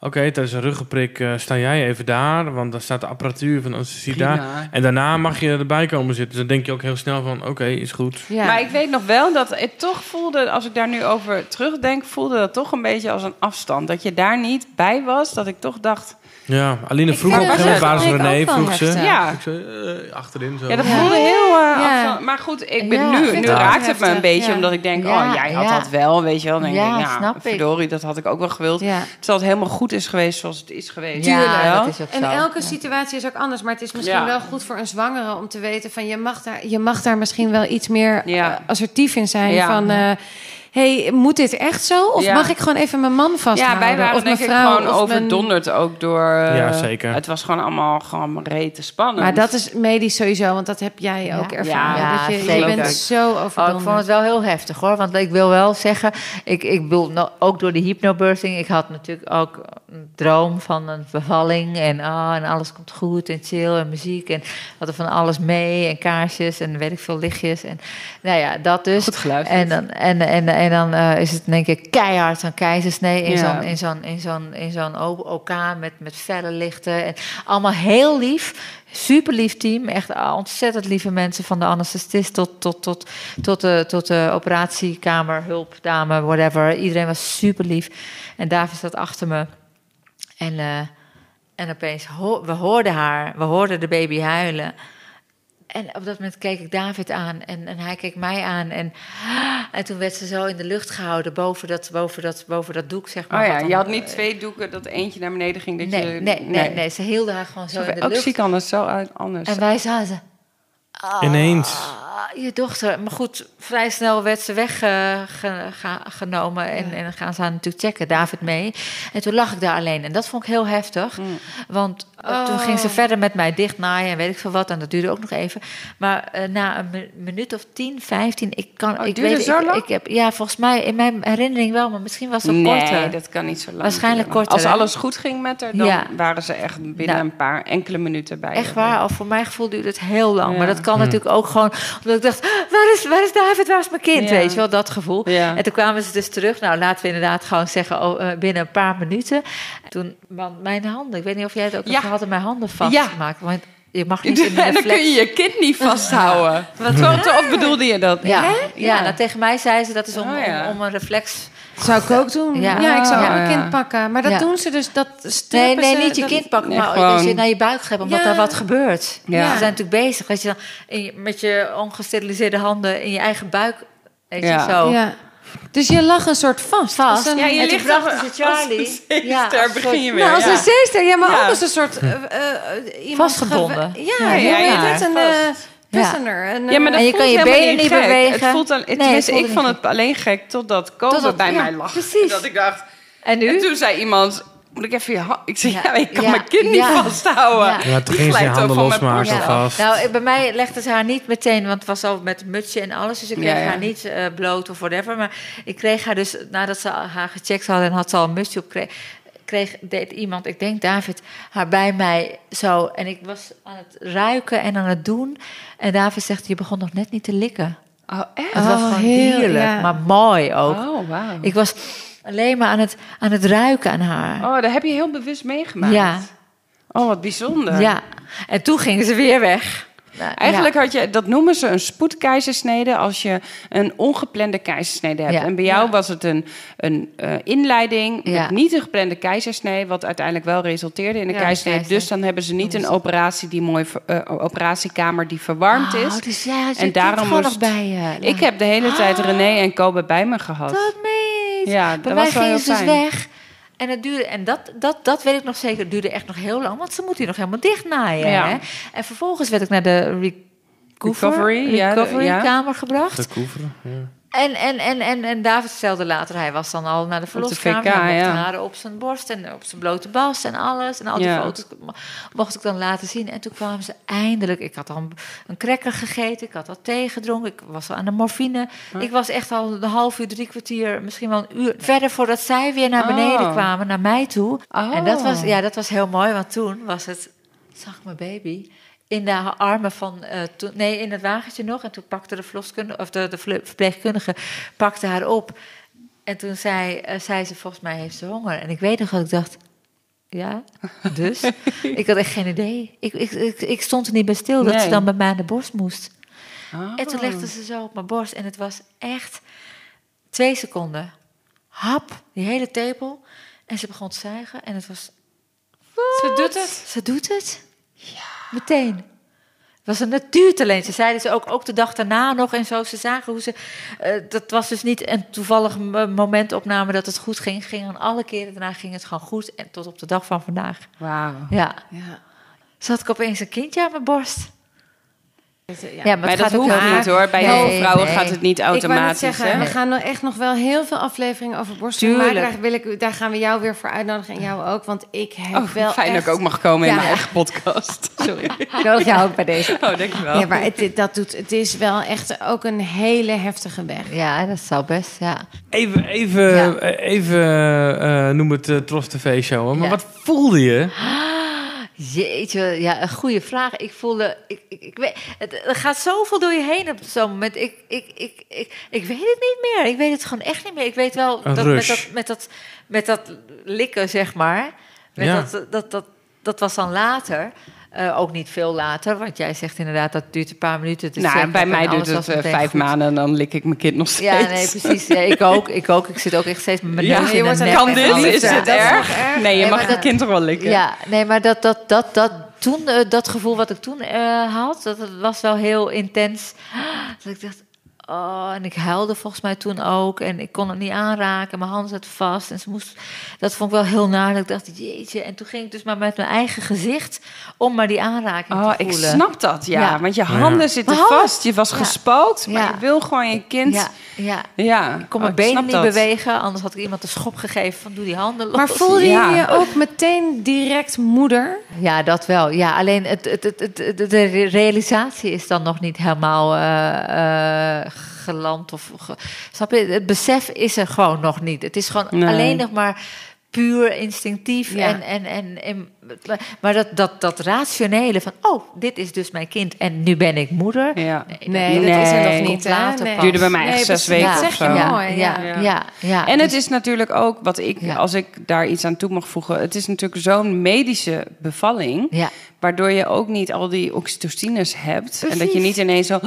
Oké, tijdens een ruggenprik eh, sta jij even daar... want dan staat de apparatuur van de anesthesie daar. En daarna mag je erbij komen zitten. Dus dan denk je ook heel snel van... Oké, is goed. Ja. Maar ik weet nog wel dat het toch voelde, als ik daar nu over terugdenk, voelde dat toch een beetje als een afstand. Dat je daar niet bij was, dat ik toch dacht, Ja, Aline vroeg op een Waar is ook René? Vroeg ze. ja. Ik zei, eh, achterin zo. Ja, dat Ja. voelde heel uh, Ja. afstand. Maar goed, ik ben Ja, nu, nu het ook raakt het me een beetje, ja. omdat ik denk, Ja, oh, jij had ja. dat wel, weet je wel. Dan denk Ja, ik, nou, snap ik. verdorie, dat had ik ook wel gewild. ja. Terwijl het helemaal goed is geweest zoals het is geweest. Ja, dat is ook En zo. elke Ja. situatie is ook anders. Maar het is misschien Ja. wel goed voor een zwangere om te weten van je mag daar, je mag daar misschien wel iets meer Ja. eh, assertief in zijn. Ja. Van eh, hey, moet dit echt zo? Of Ja. mag ik gewoon even mijn man Ja, vasthouden? wij waren of denk mijn ik vrouw, gewoon mijn- overdonderd ook door... eh, Ja, zeker. Het was gewoon allemaal gewoon rete spannend. Maar dat is medisch sowieso, want dat heb jij Ja. ook ervaren. Ja, dat je, je bent zo Oh, overdonderd. ik vond het wel heel heftig hoor. Want ik wil wel zeggen, ik, ik bedoel, nou, ook door de hypnobirthing, ik had natuurlijk ook een droom van een bevalling. En, ah, en alles komt goed en chill en muziek. En we hadden van alles mee en kaarsjes en weet ik veel lichtjes. En nou ja, dat dus. Goed geluisterd. En dan, en, en, en dan eh, is het denk ik keihard een keizersnee in zo'n in zo'n in zo'n in zo'n OK met, met felle lichten. En allemaal heel lief. Super lief team. Echt ontzettend lieve mensen. Van de anesthesist tot, tot, tot, tot, de, tot de operatiekamer, hulpdame, whatever. Iedereen was super lief. En David zat achter me. En, eh, en opeens, ho- we hoorden haar. We hoorden de baby huilen. En op dat moment keek ik David aan en, en hij keek mij aan. En, en toen werd ze zo in de lucht gehouden boven dat, boven dat, boven dat doek, zeg maar. Oh ja, dan, je had niet eh, twee doeken dat eentje naar beneden ging. Dat Nee, je, nee, nee, nee, ze hielden haar gewoon zo in de Ook lucht. zie ik anders zo uit anders. En wij zaten... <laughs> ah, Ineens. je dochter. Maar goed, vrij snel werd ze weggenomen. en, en dan gaan ze haar natuurlijk checken, David mee. En toen lag ik daar alleen. En dat vond ik heel heftig. Mm. Want Oh. Toen ging ze verder met mij dichtnaaien en weet ik veel wat. En dat duurde ook nog even. Maar eh, na een mi- minuut of 10, 15, ik kan. Oh, ik duurde weet, zo ik, lang? ik heb, ja, volgens mij in mijn herinnering wel, maar misschien was het Nee, korter. dat kan niet zo lang. Waarschijnlijk duren. korter, Als hè? alles goed ging met haar, dan Ja. waren ze echt binnen Nou, een paar enkele minuten bij. Echt waar, of voor mijn gevoel duurde het heel lang. Ja. Maar dat kan natuurlijk ook gewoon omdat ik dacht: waar is, waar is David, waar is mijn kind? Ja. Weet je wel, dat gevoel. Ja. En toen kwamen ze dus terug. Nou, laten we inderdaad gewoon zeggen oh, eh, binnen een paar minuten. Toen, man, mijn handen, ik weet niet of jij het ook Ja. Hebt gehad, en mijn handen vastgemaakt. Want je mag niet <laughs> in de En dan kun je je kind niet <laughs> vasthouden. Wat zo, of bedoelde je dat? Ja, Hè? ja. nou, tegen mij zei ze dat is om, Oh, ja. om, om een reflex. Zou ik ook doen. Ja. Ja, ik zou ook een kind pakken. Maar dat Ja. doen ze dus, dat Nee, nee, ze- niet je dat- kind pakken, Nee, maar gewoon- je naar je buik greep, omdat Ja. er wat gebeurt. Ja. Ze zijn natuurlijk bezig. Dat je dan in met je ongesteriliseerde handen in je eigen buik, weet je, Ja. zo. Dus je lag een soort vast. Vast. Een, Ja, je En ligt als Charlie. een zeester, Ja, als begin je weer. nou, als een zeester. Ja, maar Ja. ook als een soort... eh, eh, iemand Vastgebonden. gewe- Ja, Ja, ja, ja, het? Een vast. eh, prisoner. Een, Ja, maar eh, dat En je voelt kan je benen niet gek. bewegen. Het voelt Nee, tenminste, het voelde ik vond niet het alleen gek totdat Kobe Totdat- bij mij lag. precies. Dat ik dacht... En nu? En toen zei iemand... Moet ik even je hand... Ik zei, ja, Ja, ik kan ja, mijn kind niet vasthouden. Ja. Ja, toen ging ze handen losmaken vast. Nou, bij mij legde ze haar niet meteen, want het was al met mutsje en alles. Dus ik kreeg Ja, ja. haar niet eh, bloot of whatever. Maar ik kreeg haar dus, nadat ze haar gecheckt hadden en had ze al een mutsje op, kreeg, kreeg deed iemand, ik denk David, haar bij mij zo. En ik was aan het ruiken en aan het doen. En David zegt, je begon nog net niet te likken. Oh, echt? Het was Oh, gewoon ja. maar mooi ook. Oh, wauw. Ik was alleen maar aan het, aan het ruiken aan haar. Oh, dat heb je heel bewust meegemaakt. Ja. Oh, wat bijzonder. Ja, en toen gingen ze weer weg. Nou, Eigenlijk ja. had je, dat noemen ze een spoedkeizersnede als je een ongeplande keizersnede hebt. Ja. En bij jou Ja. was het een, een eh, inleiding met niet een geplande keizersnede, wat uiteindelijk wel resulteerde in een keizersnede. keizer. Dus dan hebben ze niet een operatie die mooi, eh, operatiekamer die verwarmd Oh, is. dus jij En daarom moest- bij je. Ik heb de hele tijd René en Kobe bij me gehad. Dat meen niet. Ja, Bij dat mij was wel gingen heel ze dus fijn. weg. En, het duurde, en dat, dat, dat weet ik nog zeker. Het duurde echt nog heel lang. Want ze moeten hier nog helemaal dicht naaien. Ja. Hè? En vervolgens werd ik naar de recover, Recovery, ja, de- recovery ja. kamer gebracht. Ja. En, en, en, en, en David stelde later, hij was dan al naar de verloskamer. VK, hij mocht ja. haren op zijn borst en op zijn blote bas en alles. En al die Ja. foto's mocht ik dan laten zien. En toen kwamen ze eindelijk, ik had al een, cracker gegeten, ik had al thee gedronken, ik was al aan de morfine. Ik was echt al een half uur, drie kwartier, misschien wel een uur verder voordat zij weer naar beneden Oh. kwamen, naar mij toe. Oh. En dat was, ja, dat was heel mooi, want toen was het, zag mijn baby in de armen van, eh, nee, in het wagentje nog. En toen pakte de verloskundige, of de, de verpleegkundige, pakte haar op. En toen zei, eh, zei ze, volgens mij heeft ze honger. En ik weet nog dat ik dacht, ja, dus? <laughs> ik had echt geen idee. Ik, ik, ik, ik stond er niet bij stil dat ze dan bij mij aan de borst moest. Oh. En toen legde ze zo op mijn borst. En het was echt twee seconden. Hap, die hele tepel. En ze begon te zuigen. En het was... Ze doet het. Ze doet het. Ja. Meteen. Het was een natuurtalent. Ze zeiden ze ook, ook de dag daarna nog en zo. Ze zagen hoe ze... eh, dat was dus niet een toevallig momentopname dat het goed ging. ging aan alle keren daarna ging het gewoon goed. En tot op de dag van vandaag. Wauw. Ja. Ja. Zat ik opeens een kindje aan mijn borst. Ja. Ja, maar, Maar het dat gaat ook hoeft niet hoor. Bij Nee, heel veel vrouwen nee. gaat het niet Ik automatisch. zeggen, hè? we gaan nog echt nog wel heel veel afleveringen over borstvoeding maken. Daar, wil ik, daar gaan we jou weer voor uitnodigen en jou ook. Want ik heb Oh, wel fijn echt... dat ik ook mag komen in mijn eigen podcast. <laughs> Sorry. Ik nodig jou ook bij deze. Oh, dankjewel. Ja, maar het, dat doet, het is wel echt ook een hele heftige weg. Ja, dat zou best, ja. Even, even, Ja. eh, even eh, noem het uh, Tros TV-show. Maar Ja. wat voelde je? <gasps> Jeetje, ja, een goede vraag. Ik voelde, ik, ik, ik weet, het, er gaat zoveel door je heen op zo'n moment. Ik, ik, ik, ik, ik weet het niet meer. Ik weet het gewoon echt niet meer. Ik weet wel Een dat met, dat met dat met dat likken, zeg maar. Met Ja. dat, dat, dat, dat was dan later. Eh, ook niet veel later, want jij zegt inderdaad dat duurt een paar minuten. te Nou, bij mij duurt het eh, vijf goed. maanden en dan lik ik mijn kind nog steeds. Ja, nee, precies. Ja, ik ook. Ik ook. Ik zit ook echt steeds met mijn Ja, neus je in wordt de een nek kan dit? alles. Is het dat erg? erg. Nee, je Nee, mag het dat- kind toch wel likken? Ja, nee, maar dat, dat, dat, dat toen, eh, dat gevoel wat ik toen eh, had, dat, dat was wel heel intens. <gasps> Dat ik dacht, Oh, en ik huilde volgens mij toen ook. En ik kon het niet aanraken. Mijn hand zat vast. En ze moest. Dat vond ik wel heel naar. Dat ik dacht, jeetje. En toen ging ik dus maar met mijn eigen gezicht. om maar die aanraking Oh, te ik voelen. snap dat, ja. Ja. Want je handen zitten handen- vast. Je was Ja. gespookt, maar Ja. je wil gewoon je kind... Ja, ja. Ja, Ik kon oh, mijn benen niet dat. bewegen. Anders had ik iemand een schop gegeven van doe die handen los. Maar voelde Ja. je je ook meteen direct moeder? Ja, dat wel. Ja, alleen het, het, het, het, het- de re- realisatie is dan nog niet helemaal eh, eh, geland. Of, ge- snap je? Het besef is er gewoon nog niet. Het is gewoon Nee. alleen nog maar puur instinctief. Ja. En, en, en, en, maar dat, dat, dat rationele van, oh, dit is dus mijn kind en nu ben ik moeder. Ja. Nee, dat is er Nee. nog niet. Later Nee. Duurde bij mij echt Nee, zes weken Dat of zeg je zo. mooi. ja, Ja. ja, ja, ja. En het Dus- is natuurlijk ook, wat ik, Ja. als ik daar iets aan toe mag voegen... het is natuurlijk zo'n medische bevalling... Ja. waardoor je ook niet al die oxytocines hebt... en dat je niet ineens zo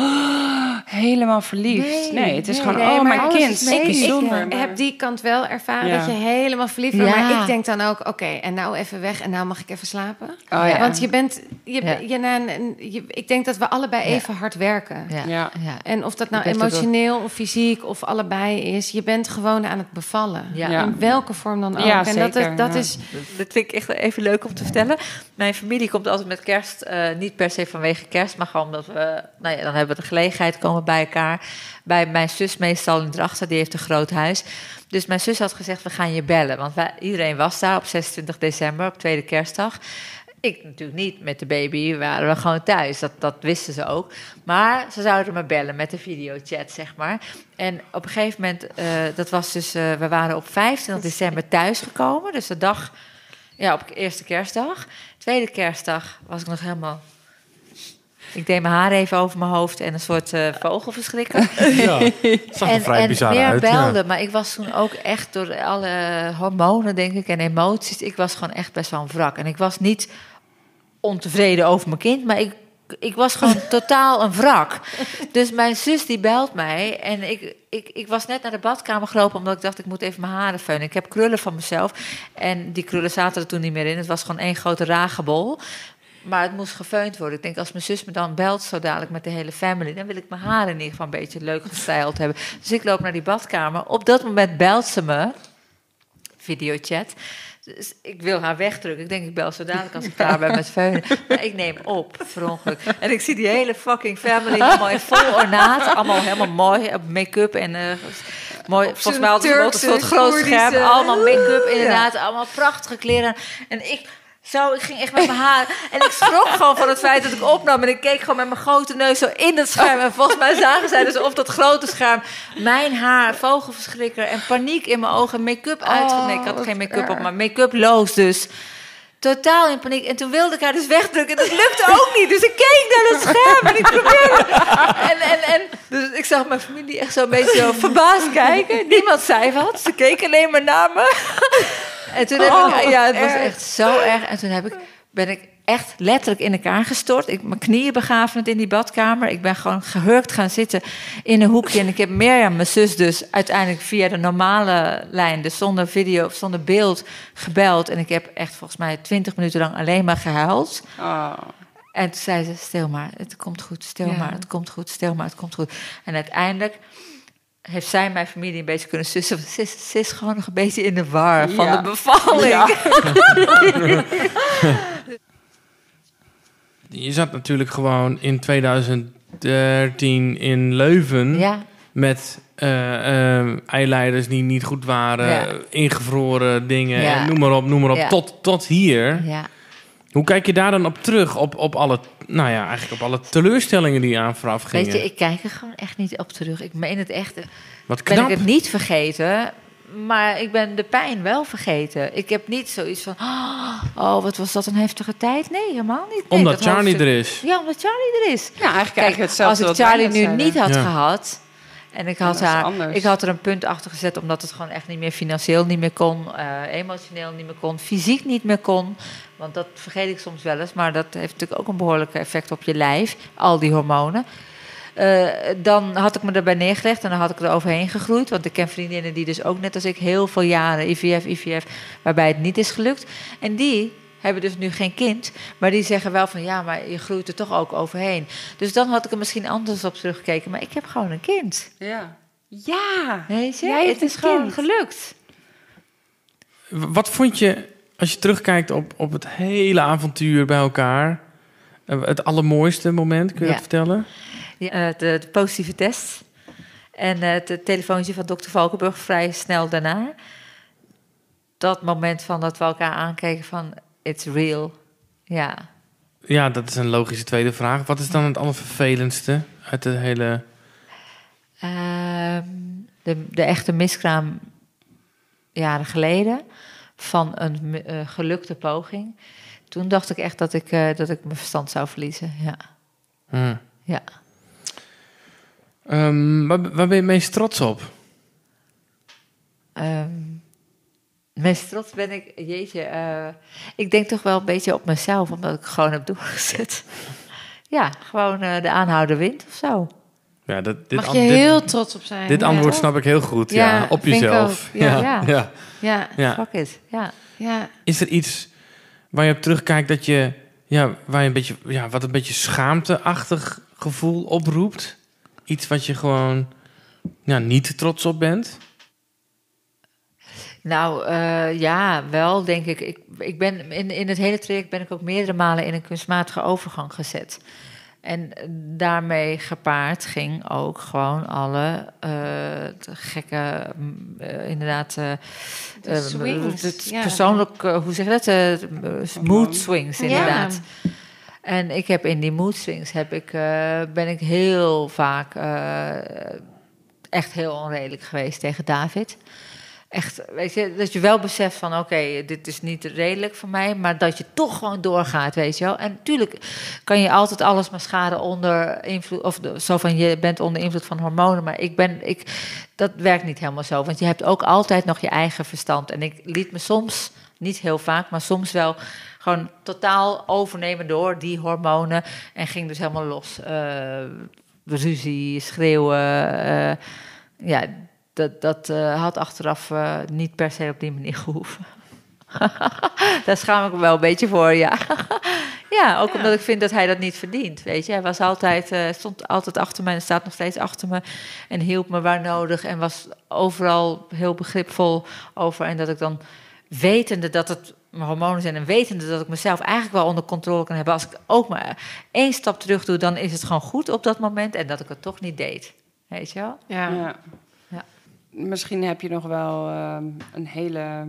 helemaal verliefd... Nee, Nee, het is nee, gewoon, nee, oh, mijn kind, is zo medisch. bijzonder. Ik heb die kant wel ervaren Ja. dat je helemaal verliefd. Ja. Maar ik denk dan ook, oké, en nou even weg en nou mag ik even slapen. Oh, ja. Want je bent, je, Ja. je, na een- een- je- ik denk dat we allebei Ja. even hard werken. Ja, Ja. ja. En of dat nou emotioneel of fysiek of allebei is, je bent gewoon aan het bevallen. Ja. Ja. In welke vorm dan ook. Ja, en dat, is, dat ja. is Dat vind ik echt even leuk om te vertellen. Mijn familie komt altijd met kerst, eh, niet per se vanwege kerst, maar gewoon omdat we, nou ja, dan hebben we de gelegenheid, komen bij elkaar. Bij mijn zus meestal in Drachten, die heeft een groot huis. Dus mijn zus had gezegd, we gaan je bellen. Want wij, iedereen was daar op 26 december, op tweede kerstdag. Ik natuurlijk niet, met de baby waren we gewoon thuis. Dat, dat wisten ze ook. Maar ze zouden me bellen met de videochat, zeg maar. En op een gegeven moment, eh, dat was dus, eh, we waren op 25 december thuisgekomen. Dus de dag ja, op eerste kerstdag. Tweede kerstdag was ik nog helemaal... Ik deed mijn haar even over mijn hoofd en een soort eh vogelverschrikker. <laughs> Ja, zag er en vrij en bizar meer uit. ja. belde, maar ik was toen ook echt door alle hormonen, denk ik, en emoties. Ik was gewoon echt best wel een wrak. En ik was niet ontevreden over mijn kind, maar ik, ik was gewoon <laughs> totaal een wrak. Dus mijn zus die belt mij en ik, ik, ik was net naar de badkamer gelopen omdat ik dacht ik moet even mijn haren feunen. Ik heb krullen van mezelf en die krullen zaten er toen niet meer in. Het was gewoon één grote ragebol. Maar het moest gefeund worden. Ik denk, als mijn zus me dan belt zo dadelijk met de hele family... dan wil ik mijn haren in ieder geval een beetje leuk gestyled hebben. Dus ik loop naar die badkamer. Op dat moment belt ze me. Videochat. Dus ik wil haar wegdrukken. Ik denk, ik bel zo dadelijk als ik <laughs> klaar ben met feunen. Maar ik neem op, ongeluk. En ik zie die hele fucking family in vol ornaat. Allemaal helemaal mooi, op make-up en... eh, mooi, volgens mij hadden ze groot scherm. Koerdische- Allemaal make-up, inderdaad. Allemaal prachtige kleren. En ik... Zo, ik ging echt met mijn haar. En ik schrok gewoon van het feit dat ik opnam. En ik keek gewoon met mijn grote neus zo in het scherm. En volgens mij zagen zij dus op dat grote scherm mijn haar, vogelverschrikker en paniek in mijn ogen. Make-up uit. Oh, nee, ik had geen make-up op, maar make-up loos dus. Totaal in paniek. En toen wilde ik haar dus wegdrukken. En dat lukte ook niet. Dus ik keek naar het scherm. En ik probeerde. En, en, en dus ik zag mijn familie echt zo'n beetje zo <laughs> verbaasd kijken. Niemand zei wat. Ze keken alleen maar naar me. En toen heb Oh, ik... Ja, het was erg. echt zo erg. En toen heb ik, ben ik echt letterlijk in elkaar gestort. Ik, mijn knieën begaven in die badkamer. Ik ben gewoon gehurkt gaan zitten in een hoekje. En ik heb Mirjam, mijn zus, dus uiteindelijk via de normale lijn, dus zonder video of zonder beeld, gebeld. En ik heb echt volgens mij twintig minuten lang alleen maar gehuild. Oh. En toen zei ze, stil maar, het komt goed, stil Ja. maar, het komt goed, stil maar, het komt goed. En uiteindelijk heeft zij mijn familie een beetje kunnen sussen. Ze is, ze is gewoon nog een beetje in de war van Ja. de bevalling. Ja. <laughs> Je zat natuurlijk gewoon in 2013 in Leuven Ja, met eh, eh, eileiders die niet goed waren, Ja. ingevroren dingen, en noem maar op, noem maar op, Ja. tot, tot hier. ja. Hoe kijk je daar dan op terug, op, op alle, nou ja, eigenlijk op alle teleurstellingen die aan vooraf gingen? Weet je, ik kijk er gewoon echt niet op terug. Ik meen het echt. Wat Ben knap. ik het niet vergeten, maar ik ben de pijn wel vergeten. Ik heb niet zoiets van, oh, wat was dat een heftige tijd? Nee, helemaal niet. Nee, Omdat dat Charlie hoofdstuk- er is. Ja, omdat Charlie er is. Ja, eigenlijk Kijk, eigenlijk hetzelfde als ik Charlie nu niet had Ja. gehad en ik had, haar, anders. ik had er een punt achter gezet omdat het gewoon echt niet meer financieel niet meer kon, eh, emotioneel niet meer kon, fysiek niet meer kon. Want dat vergeet ik soms wel eens, maar dat heeft natuurlijk ook een behoorlijk effect op je lijf, al die hormonen. Eh, dan had ik me erbij neergelegd en dan had ik er overheen gegroeid. Want ik ken vriendinnen die dus ook net als ik heel veel jaren IVF, IVF, waarbij het niet is gelukt. En die hebben dus nu geen kind. Maar die zeggen wel van ja, maar je groeit er toch ook overheen. Dus dan had ik er misschien anders op teruggekeken. Maar ik heb gewoon een kind. Ja. Ja. Weet je? Jij hebt het is een gewoon kind. gelukt. Wat vond je, als je terugkijkt op, op het hele avontuur bij elkaar... eh, het allermooiste moment, kun je Ja. dat vertellen? Ja, eh, de, de positieve test. En eh, het telefoontje van dokter Valkenburg vrij snel daarna. Dat moment van dat we elkaar aankeken van... It's real. Ja. Ja, dat is een logische tweede vraag. Wat is dan het allervervelendste uit de hele... Ehm, de, de echte miskraam jaren geleden van een eh, gelukte poging. Toen dacht ik echt dat ik, eh, dat ik mijn verstand zou verliezen. Ja. Hm. Ja. Ehm, waar, waar ben je het meest trots op? Ehm, meest trots ben ik, jeetje, eh, ik denk toch wel een beetje op mezelf, omdat ik gewoon heb doorgezet. <laughs> ja, gewoon de aanhouden wint of zo. Ja, dat, dit Mag je dit- heel trots op zijn. Dit Ja. antwoord snap ik heel goed. Ja, Ja, op jezelf. Ja, Ja. <laughs> ja. Ja, Ja. Fuck it, ja. ja. Is er iets waar je op terugkijkt dat je, ja, waar je een beetje, ja, wat een beetje schaamteachtig gevoel oproept? Iets wat je gewoon ja, niet trots op bent? Nou, eh, ja, wel denk ik. Ik, ik ben in, in het hele traject ben ik ook meerdere malen in een kunstmatige overgang gezet. En daarmee gepaard ging ook gewoon alle eh, gekke, eh, inderdaad, De swings, het ja. persoonlijk, hoe zeg je dat? Eh, mood swings, Ja. inderdaad. En ik heb in die mood swings heb ik, eh, ben ik heel vaak eh, echt heel onredelijk geweest tegen David. Echt, weet je, dat je wel beseft van oké, dit is niet redelijk voor mij, maar dat je toch gewoon doorgaat, weet je wel. En natuurlijk kan je altijd alles maar schaden onder invloed, of zo van je bent onder invloed van hormonen, maar ik ben, ik, dat werkt niet helemaal zo, want je hebt ook altijd nog je eigen verstand. En ik liet me soms, niet heel vaak, maar soms wel gewoon totaal overnemen door die hormonen en ging dus helemaal los. Eh, ruzie, schreeuwen, eh, ja, dat, dat eh, had achteraf eh, niet per se op die manier gehoeven. <laughs> Daar schaam ik me wel een beetje voor, ja. <laughs> ja, ook omdat ik vind dat hij dat niet verdient, weet je. Hij was altijd, eh, stond altijd achter me en staat nog steeds achter me. En hielp me waar nodig en was overal heel begripvol over. En dat ik dan, wetende dat het mijn hormonen zijn... en wetende dat ik mezelf eigenlijk wel onder controle kan hebben... als ik ook maar één stap terug doe, dan is het gewoon goed op dat moment... en dat ik het toch niet deed, weet je wel. Ja. Ja. Misschien heb je nog wel ehm, een hele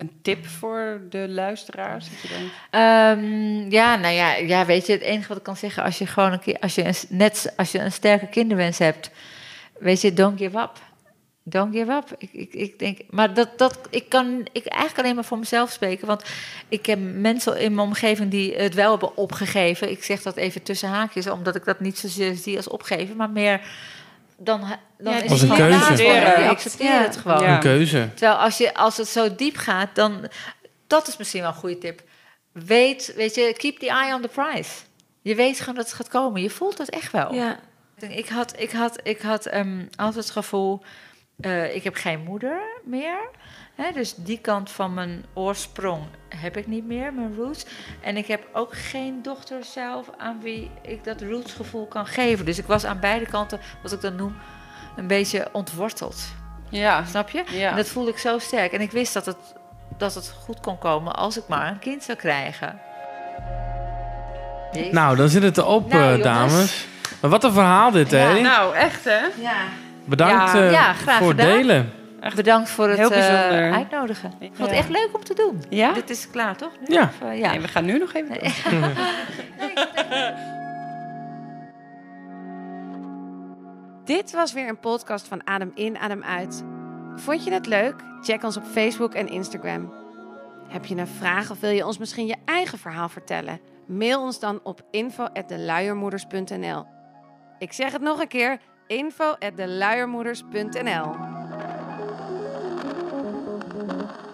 een tip voor de luisteraars. Je Ehm, ja, nou ja, ja, weet je, het enige wat ik kan zeggen, als je gewoon een keer, als je een, net als je een sterke kinderwens hebt, weet je, don't give up. Don't give up. Ik, ik, ik denk, maar dat, dat, ik kan ik eigenlijk alleen maar voor mezelf spreken, want ik heb mensen in mijn omgeving die het wel hebben opgegeven. Ik zeg dat even tussen haakjes, omdat ik dat niet zozeer zie als opgeven, maar meer dan, dan Ja, is Als het een gewoon keuze. accepteert Ja. het gewoon. Ja. Een keuze. Terwijl als, je, als het zo diep gaat, dan... Dat is misschien wel een goede tip. Weet, weet je, keep the eye on the prize. Je weet gewoon dat het gaat komen. Je voelt het echt wel. Ja. Ik had, ik had, ik had ehm, altijd het gevoel... eh, ik heb geen moeder meer. Hè, dus die kant van mijn oorsprong heb ik niet meer, mijn roots. En ik heb ook geen dochter zelf aan wie ik dat rootsgevoel kan geven. Dus ik was aan beide kanten, wat ik dan noem, een beetje ontworteld. ja, Snap je? ja. En dat voelde ik zo sterk. En ik wist dat het, dat het goed kon komen als ik maar een kind zou krijgen. Jezus. Nou, dan zit het erop, Nou, eh, dames. Maar wat een verhaal dit, hè? Ja. nou echt hè? ja. Bedankt Ja. eh, Ja, graag voor het gedaan. Bedankt voor het eh, uitnodigen. Ik vond het echt leuk om te doen. Ja? Dit is klaar, toch? Nu? Ja. Of, eh, ja. Nee, we gaan nu nog even. <laughs> Dit was weer een podcast van Adem in, Adem uit. Vond je het leuk? Check ons op Facebook en Instagram. Heb je een vraag of wil je ons misschien je eigen verhaal vertellen? Mail ons dan op info@deluiermoeders.nl. Ik zeg het nog een keer: info@deluiermoeders.nl. Música